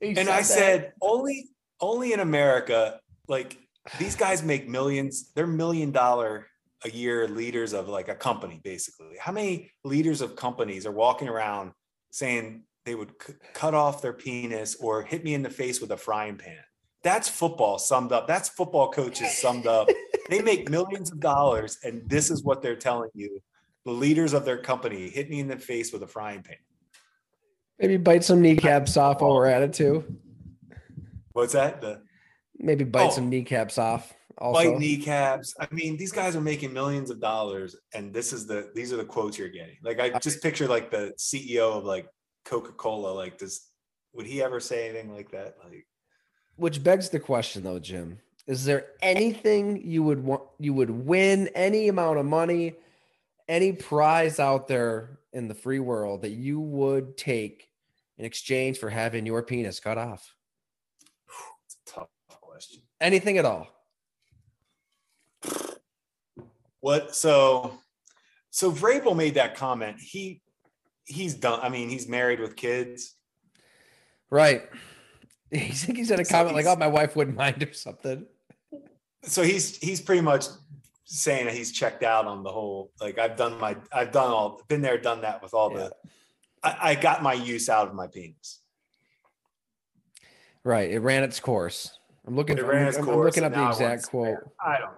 and I that. said only only in America, like these guys make millions. They're million dollar a year leaders of like a company, basically. How many leaders of companies are walking around saying they would c- cut off their penis or hit me in the face with a frying pan? That's football summed up. That's football coaches summed up. they make millions of dollars, and this is what they're telling you. The leaders of their company hit me in the face with a frying pan. Maybe bite some kneecaps off while we're at it too. What's that? The maybe bite oh, some kneecaps off. Also. Bite kneecaps. I mean, these guys are making millions of dollars, and this is the these are the quotes you're getting. Like I just picture like the CEO of like Coca Cola. Like, does would he ever say anything like that? Like, which begs the question, though, Jim. Is there anything you would want you would win any amount of money, any prize out there in the free world that you would take in exchange for having your penis cut off? It's a tough question. Anything at all. What so so Vrabel made that comment. He he's done. I mean, he's married with kids. Right. [laughs] He think he said a so comment like, "Oh, my wife wouldn't mind or something." So he's he's pretty much saying that he's checked out on the whole. Like I've done my, I've done all, been there, done that with all yeah. the. I, I got my use out of my penis. Right. It ran its course. I'm looking. It ran I'm, I'm, looking up the exact quote. I don't.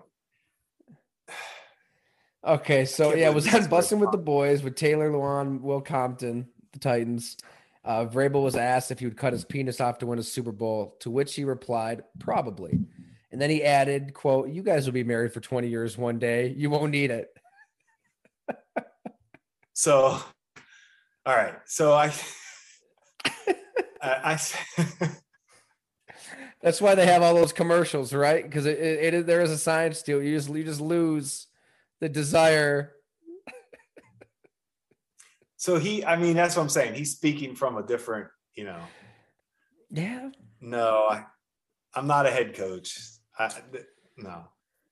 Okay, so yeah, was on Bussin' with the Boys with Taylor Lewan, Will Compton, the Titans. Uh, Vrabel was asked if he would cut his penis off to win a Super Bowl, to which he replied, "Probably." And then he added, "quote You guys will be married for 20 years one day. You won't need it." so, all right. So I, [laughs] I, I [laughs] That's why they have all those commercials, right? Because it, it, it, there is a science to it. You just you just lose the desire. so he, I mean, that's what I'm saying. He's speaking from a different, you know. Yeah. No, I, I'm not a head coach. I, no.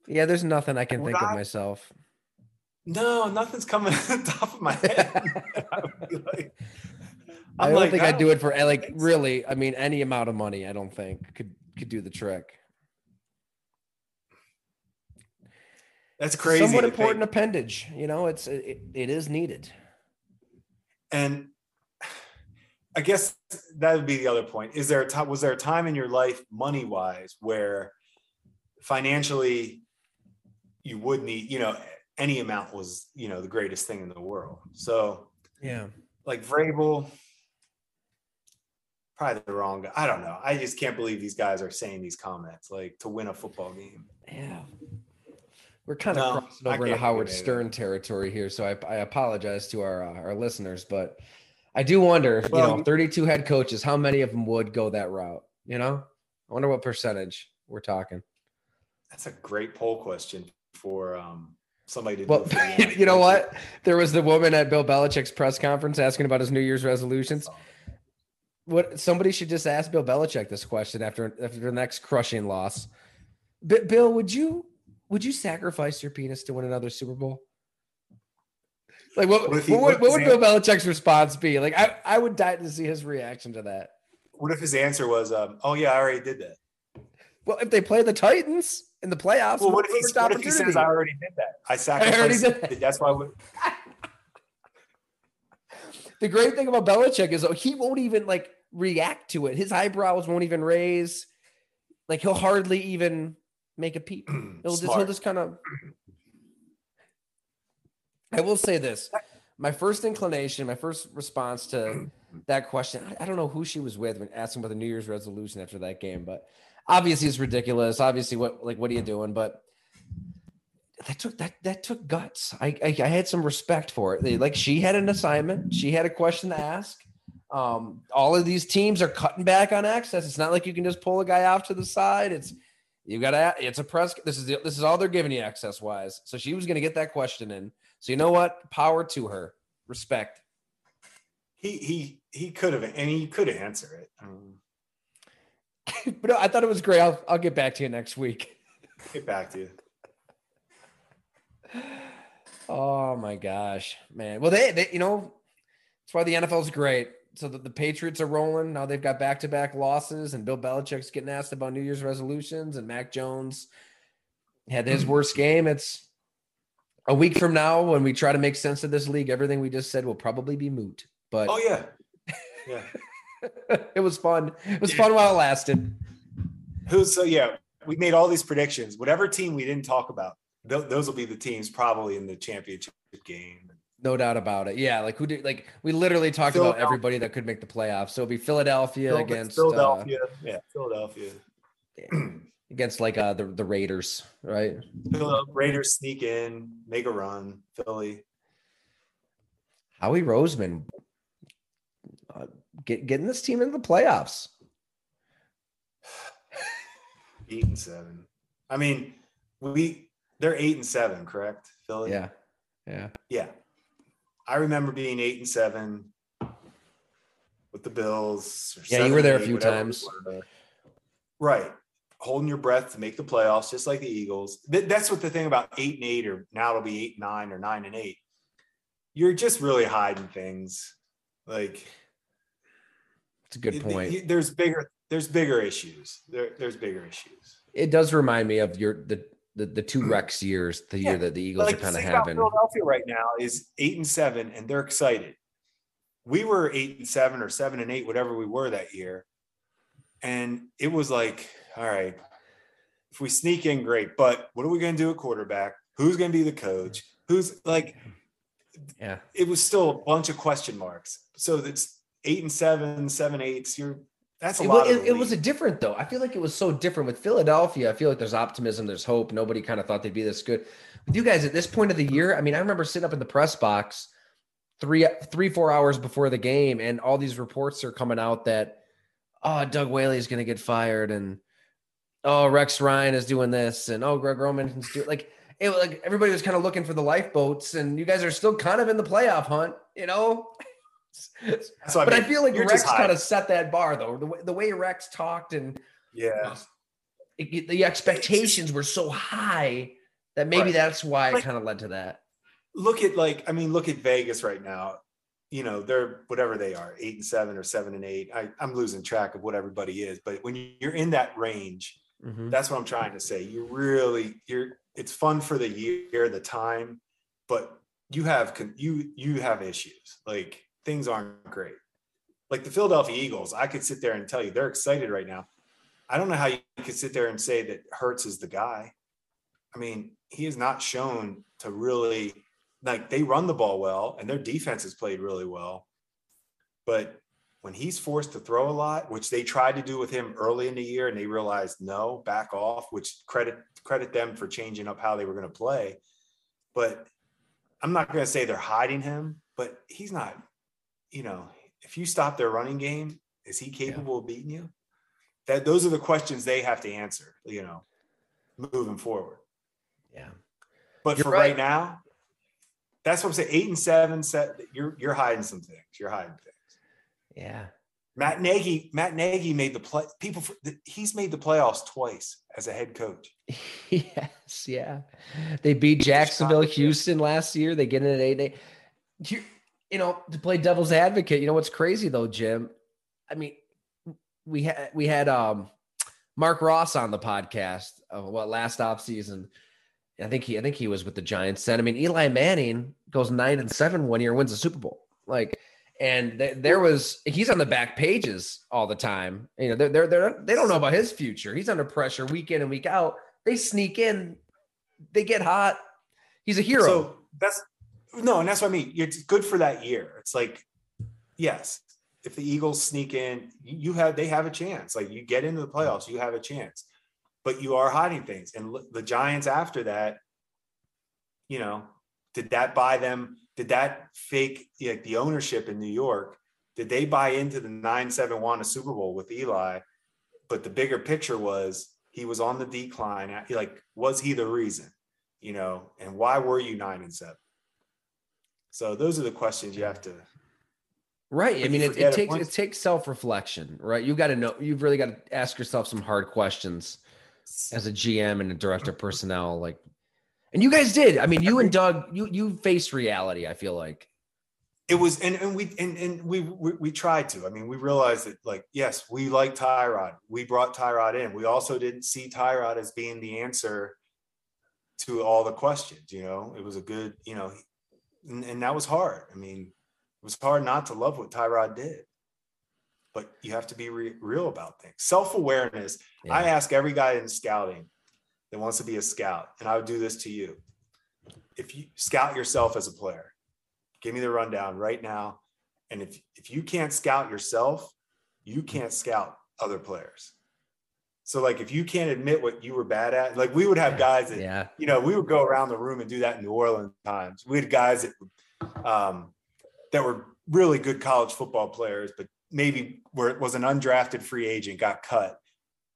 Yeah, there's nothing I can think of myself. No, nothing's coming [laughs] to the top of my [laughs] head. like, I don't like, think I I'd oh, do it for eh, like really. I mean, any amount of money. I don't think could could do the trick. That's crazy. Somewhat important appendage. You know, it's it, it is needed. And I guess that would be the other point. Is there a time? Was there a time in your life, money wise, where financially you would need, you know, any amount was, you know, the greatest thing in the world. So yeah, like Vrabel, probably the wrong guy. I don't know. I just can't believe these guys are saying these comments like to win a football game. Yeah. We're kind of no, crossing over into Howard Stern territory here, so I, I apologize to our uh, our listeners, but I do wonder, well, you know, 32 head coaches, how many of them would go that route? You know, I wonder what percentage we're talking. That's a great poll question for um, somebody to well, [laughs] you know what? There was the woman at Bill Belichick's press conference asking about his New Year's resolutions. what somebody should just ask Bill Belichick this question after after the next crushing loss. Bill, would you would you sacrifice your penis to win another Super Bowl? Like what? What, he, what, what, what would Bill Belichick's response be? Like I, I would die to see his reaction to that. What if his answer was, um, "Oh yeah, I already did that." Well, if they play the Titans in the playoffs, well, what, if, he, what if he says, "I already did that"? I sacrificed. [laughs] I already did that. That's why. the great thing about Belichick is he won't even like react to it. His eyebrows won't even raise. Like he'll hardly even make a peep. [clears throat] He'll just he'll just kind of. [clears throat] I will say this: my first inclination, my first response to [clears throat] that question, I don't know who she was with when asking about the New Year's resolution after that game, but obviously it's ridiculous. Obviously, what like what are you doing? But that took that that took guts. I, I, I had some respect for it. like she had an assignment. She had a question to ask. Um, all of these teams are cutting back on access. It's not like you can just pull a guy off to the side. It's you got to. It's a press. This is the, this is all they're giving you access wise. So she was going to get that question in. So you know what? Power to her. Respect. He he he could have and he could answer it. [laughs] but I thought it was great. I'll I'll get back to you next week. Get back to you. [sighs] Oh my gosh, man. Well, they, they you know, that's why the NFL is great. So the, the Patriots are rolling. Now they've got back to back losses, and Bill Belichick's getting asked about New Year's resolutions, and Mac Jones had his [clears throat] worst game. It's a week from now when we try to make sense of this league. Everything we just said will probably be moot. But oh yeah, yeah, [laughs] it was fun. It was fun while it lasted. Who's so yeah? We made all these predictions. Whatever team we didn't talk about, th- those will be the teams probably in the championship game. No doubt about it. Yeah, like who did like we literally talked about everybody that could make the playoffs. So it'll be Philadelphia Phil- against uh, Philadelphia. Uh, yeah, Philadelphia. against like uh the, the Raiders, right? Raiders sneak in, make a run, Philly. Howie Roseman get, getting this team into the playoffs. [sighs] Eight and seven. I mean, we they're eight and seven, correct? Philly. Yeah. Yeah. Yeah. I remember being eight and seven with the Bills. yeah, you were there eight, a few times. Right. Holding your breath to make the playoffs, just like the Eagles. That's what the thing about eight and eight, or now it'll be eight and nine or nine and eight. You're just really hiding things. Like it's a good point. There's bigger, there's bigger issues. There, there's bigger issues. It does remind me of your the the, the two [clears throat] Rex years, the yeah. year that the Eagles like, are kind of having. Philadelphia right now is eight and seven, and they're excited. We were eight and seven or seven and eight, whatever we were that year. And it was like, all right, if we sneak in, great. But what are we going to do at quarterback? Who's going to be the coach? Who's like, yeah, it was still a bunch of question marks. So that's eight and seven, seven eights. You're that's a it, lot. It, it was a different though. I feel like it was so different with Philadelphia. I feel like there's optimism, there's hope. Nobody kind of thought they'd be this good. With you guys at this point of the year, I mean, I remember sitting up in the press box three, three, four hours before the game, and all these reports are coming out that oh, Doug Whaley is going to get fired, and oh, Rex Ryan is doing this, and oh, Greg Roman's doing like it. Like everybody was kind of looking for the lifeboats, and you guys are still kind of in the playoff hunt, you know. So, I but mean, I feel like Rex kind of set that bar though. The way, the way Rex talked and yeah, it, the expectations were so high that maybe right. that's why like, it kind of led to that. Look at like I mean, look at Vegas right now. You know, they're whatever they are, eight and seven or seven and eight. I, I'm losing track of what everybody is, but when you're in that range, mm-hmm. that's what I'm trying to say. You really, you're. It's fun for the year, the time, but you have you you have issues like things aren't great. Like the Philadelphia Eagles, I could sit there and tell you they're excited right now. I don't know how you could sit there and say that Hurts is the guy. I mean, he has not shown to really like they run the ball well and their defense has played really well. But when he's forced to throw a lot, which they tried to do with him early in the year and they realized no, back off, which credit credit them for changing up how they were going to play. But I'm not going to say they're hiding him, but he's not you know, if you stop their running game, is he capable yeah. of beating you? That those are the questions they have to answer, you know, moving forward. Yeah. But you're for right. right. now, that's what I'm saying. Eight and seven set you're you're hiding some things. You're hiding things. Yeah. Matt Nagy, Matt Nagy made the play. People, he's made the playoffs twice as a head coach. [laughs] yes, yeah. They beat Jacksonville, Houston last year. They get in at eight. You, you know, to play devil's advocate. You know what's crazy though, Jim? I mean, we had we had um Mark Ross on the podcast of what last off season. I think he I think he was with the Giants then. I mean, Eli Manning goes nine and seven one year, wins the Super Bowl. Like and th- there was he's on the back pages all the time. You know, they're, they're they're they don't know about his future. He's under pressure week in and week out. They sneak in, they get hot. He's a hero. So that's no, and that's what I mean. It's good for that year. It's like, yes, if the Eagles sneak in, you have they have a chance. Like you get into the playoffs, you have a chance. But you are hiding things, and the Giants after that, you know, did that buy them did that fake like the ownership in New York? Did they buy into the nine seven one a Super Bowl with Eli? But the bigger picture was he was on the decline. Like, was he the reason? You know, and why were you nine and seven? So those are the questions you have to. Right. I mean, it, it takes it takes self reflection, right? You got to know. You've really got to ask yourself some hard questions as a GM and a director of personnel. Like, and you guys did. I mean, you and Doug, you you faced reality. I feel like it was, and and we and, and we, we we tried to. I mean, we realized that like yes, we like Tyrod. We brought Tyrod in. We also didn't see Tyrod as being the answer to all the questions. You know, it was a good, you know, and, and that was hard. I mean, it was hard not to love what Tyrod did but you have to be re- real about things. Self awareness. Yeah. I ask every guy in scouting, that wants to be a scout, and I would do this to you. If you scout yourself as a player, give me the rundown right now. And if, if you can't scout yourself, you can't scout other players. So like if you can't admit what you were bad at, like we would have guys that, yeah. you know, we would go around the room and do that in New Orleans times. We had guys that um, that were really good college football players, but maybe where it was an undrafted free agent, got cut,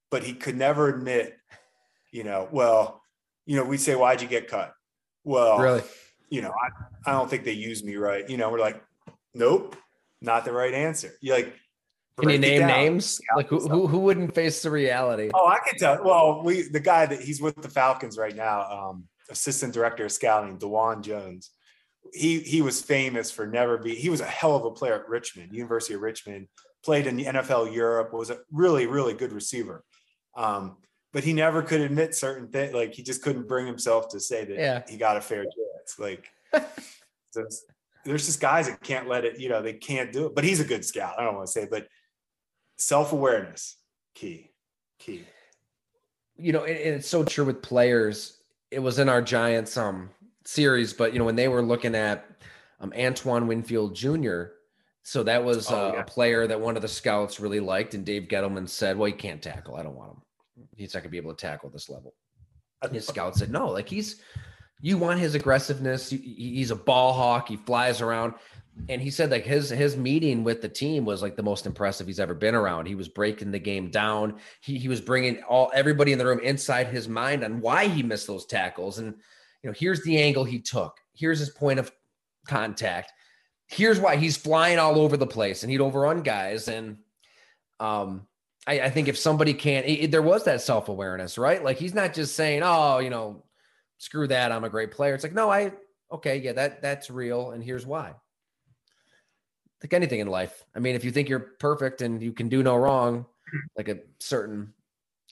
but he could never admit you know, well, you know, we say, why'd you get cut? Well, really, you know, I, I don't think they used me right. You know, we're like, nope, not the right answer. You like, can you name names? Like who, who, who wouldn't face the reality? Oh, I can tell. Well, we the guy that he's with the Falcons right now, um, assistant director of scouting, Dawand Jones. He he was famous for never be. He was a hell of a player at Richmond, University of Richmond. Played in the NFL Europe. Was a really really good receiver. Um, but he never could admit certain things. Like he just couldn't bring himself to say that yeah. he got a fair chance. Like [laughs] there's, there's just guys that can't let it, you know, they can't do it. But he's a good scout. I don't want to say, but self-awareness, key, key. You know, and, and it's so true with players. It was in our Giants um series, but you know, when they were looking at um Antoine Winfield Jr., so that was oh, uh, yeah. a player that one of the scouts really liked, and Dave Gettleman said, "Well, he can't tackle. I don't want him." he's not gonna be able to tackle this level. and His scout said, no, like he's you want his aggressiveness. He's a ball hawk. He flies around. And he said like his his meeting with the team was like the most impressive he's ever been around. He was breaking the game down. He he was bringing all everybody in the room inside his mind on why he missed those tackles. And you know, here's the angle he took. Here's his point of contact. Here's why he's flying all over the place and he'd overrun guys. And um, I, I think if somebody can't, it, there was that self awareness, right? Like he's not just saying, "Oh, you know, screw that, I'm a great player." It's like, no, I okay, yeah, that that's real, and here's why. Like anything in life, I mean, if you think you're perfect and you can do no wrong, like a certain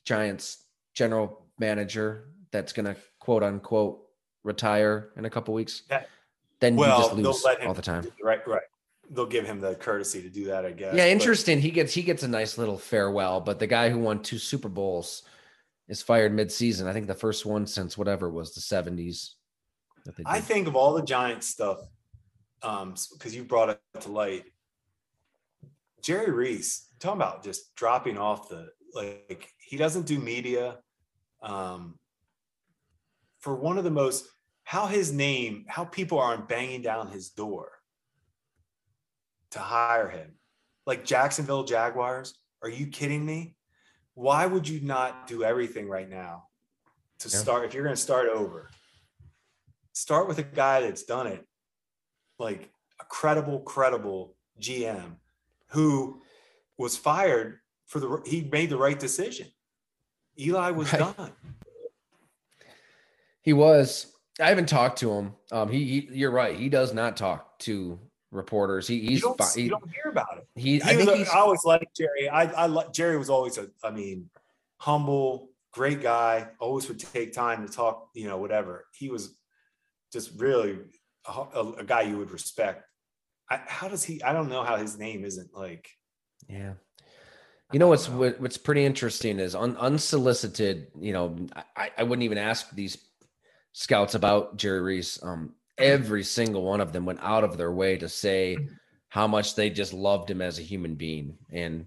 Giants general manager that's gonna quote unquote retire in a couple weeks, then well, you just lose all the time. Right, right they'll give him the courtesy to do that, I guess. Yeah, interesting. But, he gets he gets a nice little farewell, but the guy who won two Super Bowls is fired mid-season. I think the first one since whatever was the 70s. I think of all the Giants stuff, um, because you brought it to light. Jerry Reese, talking about just dropping off the like he doesn't do media. Um, for one of the most how his name, how people aren't banging down his door to hire him. Like Jacksonville Jaguars, are you kidding me? Why would you not do everything right now to yeah. start? If you're going to start over, start with a guy that's done it, like a credible, credible GM who was fired for the he made the right decision. Eli was right. done. He was. I haven't talked to him. Um, he, he, you're right. He does not talk to reporters. He, he's you don't, he, you don't hear about it. He, he I think I always liked Jerry. I, I like Jerry was always a, I mean, humble, great guy. Always would take time to talk. You know, whatever. He was just really a, a, guy you would respect. I, how does he? I don't know how his name isn't like. Yeah. You know what's know. what's pretty interesting is un, unsolicited. You know, I, I wouldn't even ask these scouts about Jerry Reese. Um, every single one of them went out of their way to say how much they just loved him as a human being, and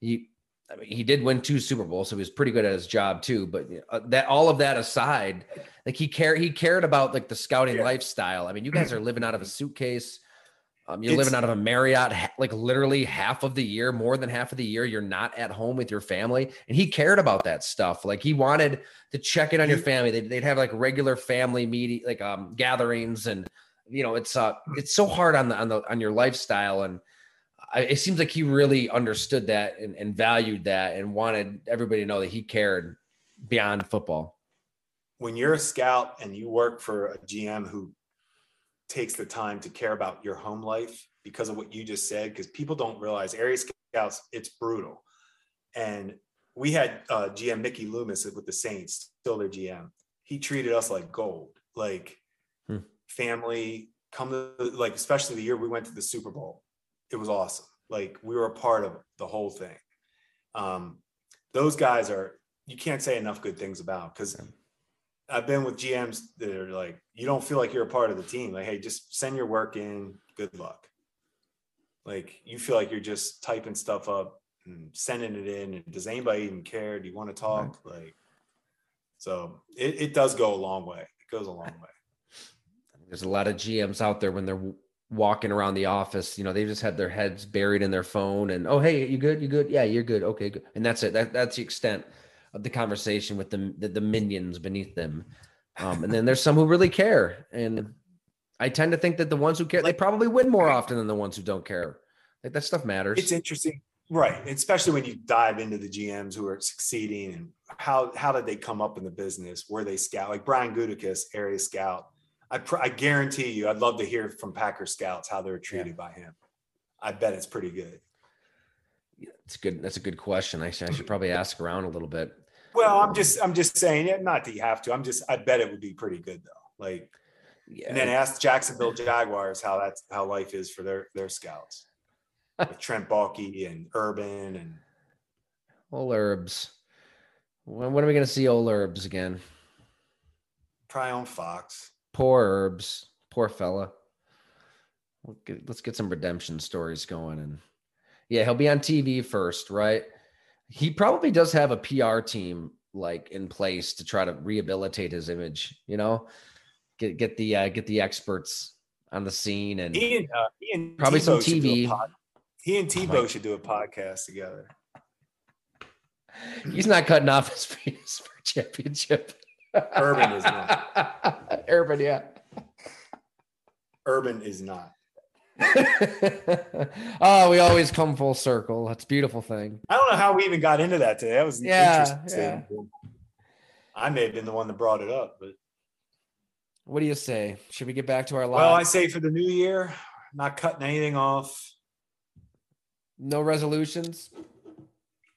he. I mean, he did win two Super Bowls, so he was pretty good at his job too. But uh, that all of that aside, like he cared, he cared about like the scouting yeah. lifestyle. I mean, you guys are living out of a suitcase um, you're it's, living out of a Marriott, like literally half of the year, more than half of the year, you're not at home with your family. And he cared about that stuff. Like he wanted to check in on your family. They'd, they'd have like regular family meeting, like um, gatherings, and you know, it's uh, it's so hard on the on the on your lifestyle. And I, it seems like he really understood that and, and valued that, and wanted everybody to know that he cared beyond football. When you're a scout and you work for a GM who takes the time to care about your home life because of what you just said because people don't realize area scouts it's brutal and we had uh, gm mickey loomis with the saints still their gm he treated us like gold like hmm. family come to like especially the year we went to the super bowl it was awesome like we were a part of the whole thing um, those guys are you can't say enough good things about because I've been with GMs that are like, you don't feel like you're a part of the team. Like, hey, just send your work in. Good luck. Like, you feel like you're just typing stuff up and sending it in. And does anybody even care? Do you want to talk? Right. Like, so it, it does go a long way. It goes a long way. [laughs] There's a lot of GMs out there when they're walking around the office, you know, they just had their heads buried in their phone and, oh, hey, you good? You good? Yeah, you're good. Okay, good. And that's it. That, that's the extent of the conversation with the, the, the minions beneath them. Um, and then there's some who really care. And I tend to think that the ones who care, they probably win more often than the ones who don't care. Like that stuff matters. It's interesting. Right. Especially when you dive into the GMs who are succeeding and how, how did they come up in the business? Were they scout like Brian Gutekunst, area scout? I, pr- I guarantee you, I'd love to hear from Packer scouts how they're treated yeah. by him. I bet it's pretty good. It's good. That's a good question. I should, I should probably ask around a little bit. Well, I'm um, just I'm just saying it. Not that you have to. I'm just I bet it would be pretty good though. Like, yeah. And then ask Jacksonville Jaguars how that's how life is for their their scouts with Trent Baalke and Urban and old herbs. When, when are we going to see old herbs again? Probably on Fox. Poor herbs. Poor fella. Let's get some redemption stories going and yeah, he'll be on TV first, right? He probably does have a PR team like in place to try to rehabilitate his image, you know, get get the uh, get the experts on the scene and, he and, uh, he and probably Tebow some TV. Pod- he and Tebow right. should do a podcast together. He's not cutting off his [laughs] face for championship. Urban is not. [laughs] Urban, yeah. Urban is not. [laughs] oh, we always come full circle. That's a beautiful thing. I don't know how we even got into that today. That was yeah, interesting. Yeah. I may have been the one that brought it up, but what do you say? Should we get back to our lives? Well, I say for the new year, not cutting anything off. No resolutions.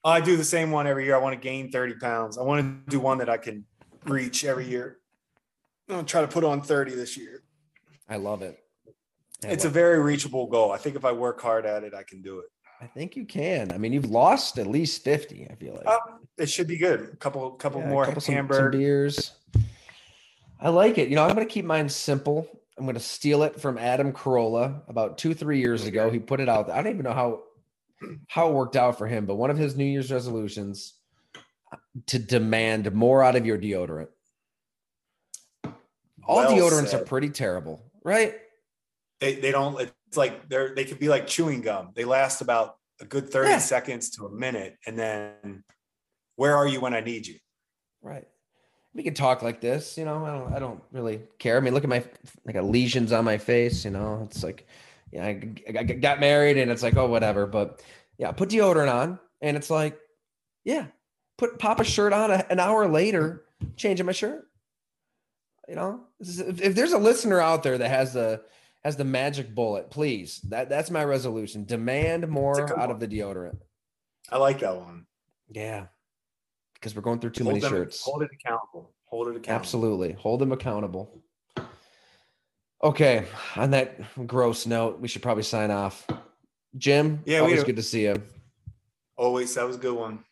I do the same one every year. I want to gain 30 pounds. I want to do one that I can reach every year. Gonna try to put on 30 this year. I love it it's a very reachable goal. I think if I work hard at it, I can do it. I think you can. I mean, you've lost at least 50, I feel like. Uh, it should be good. A couple couple yeah, more couple, some, some beers. I like it. You know, I'm going to keep mine simple. I'm going to steal it from Adam Carolla about two, three years ago. He put it out. I don't even know how how it worked out for him, but one of his New Year's resolutions to demand more out of your deodorant. All well deodorants said. are pretty terrible, right? they they don't it's like they're they could be like chewing gum they last about a good 30 yeah. seconds to a minute and then where are you when i need you right we can talk like this you know i don't i don't really care i mean look at my like a lesions on my face you know it's like yeah I, I got married and it's like oh whatever but Yeah, put deodorant on, and it's like, yeah, put pop a shirt on a, an hour later, changing my shirt. You know, is, if, if, there's a listener out there that has the has the magic bullet, please. That that's my resolution. Demand more out one. of the deodorant. I like that one. Yeah, because we're going through too hold many them, shirts. Hold it accountable. Hold it accountable. Absolutely, hold them accountable. Okay, on that gross note, we should probably sign off. Jim, yeah, always good to see you. Always, that was a good one.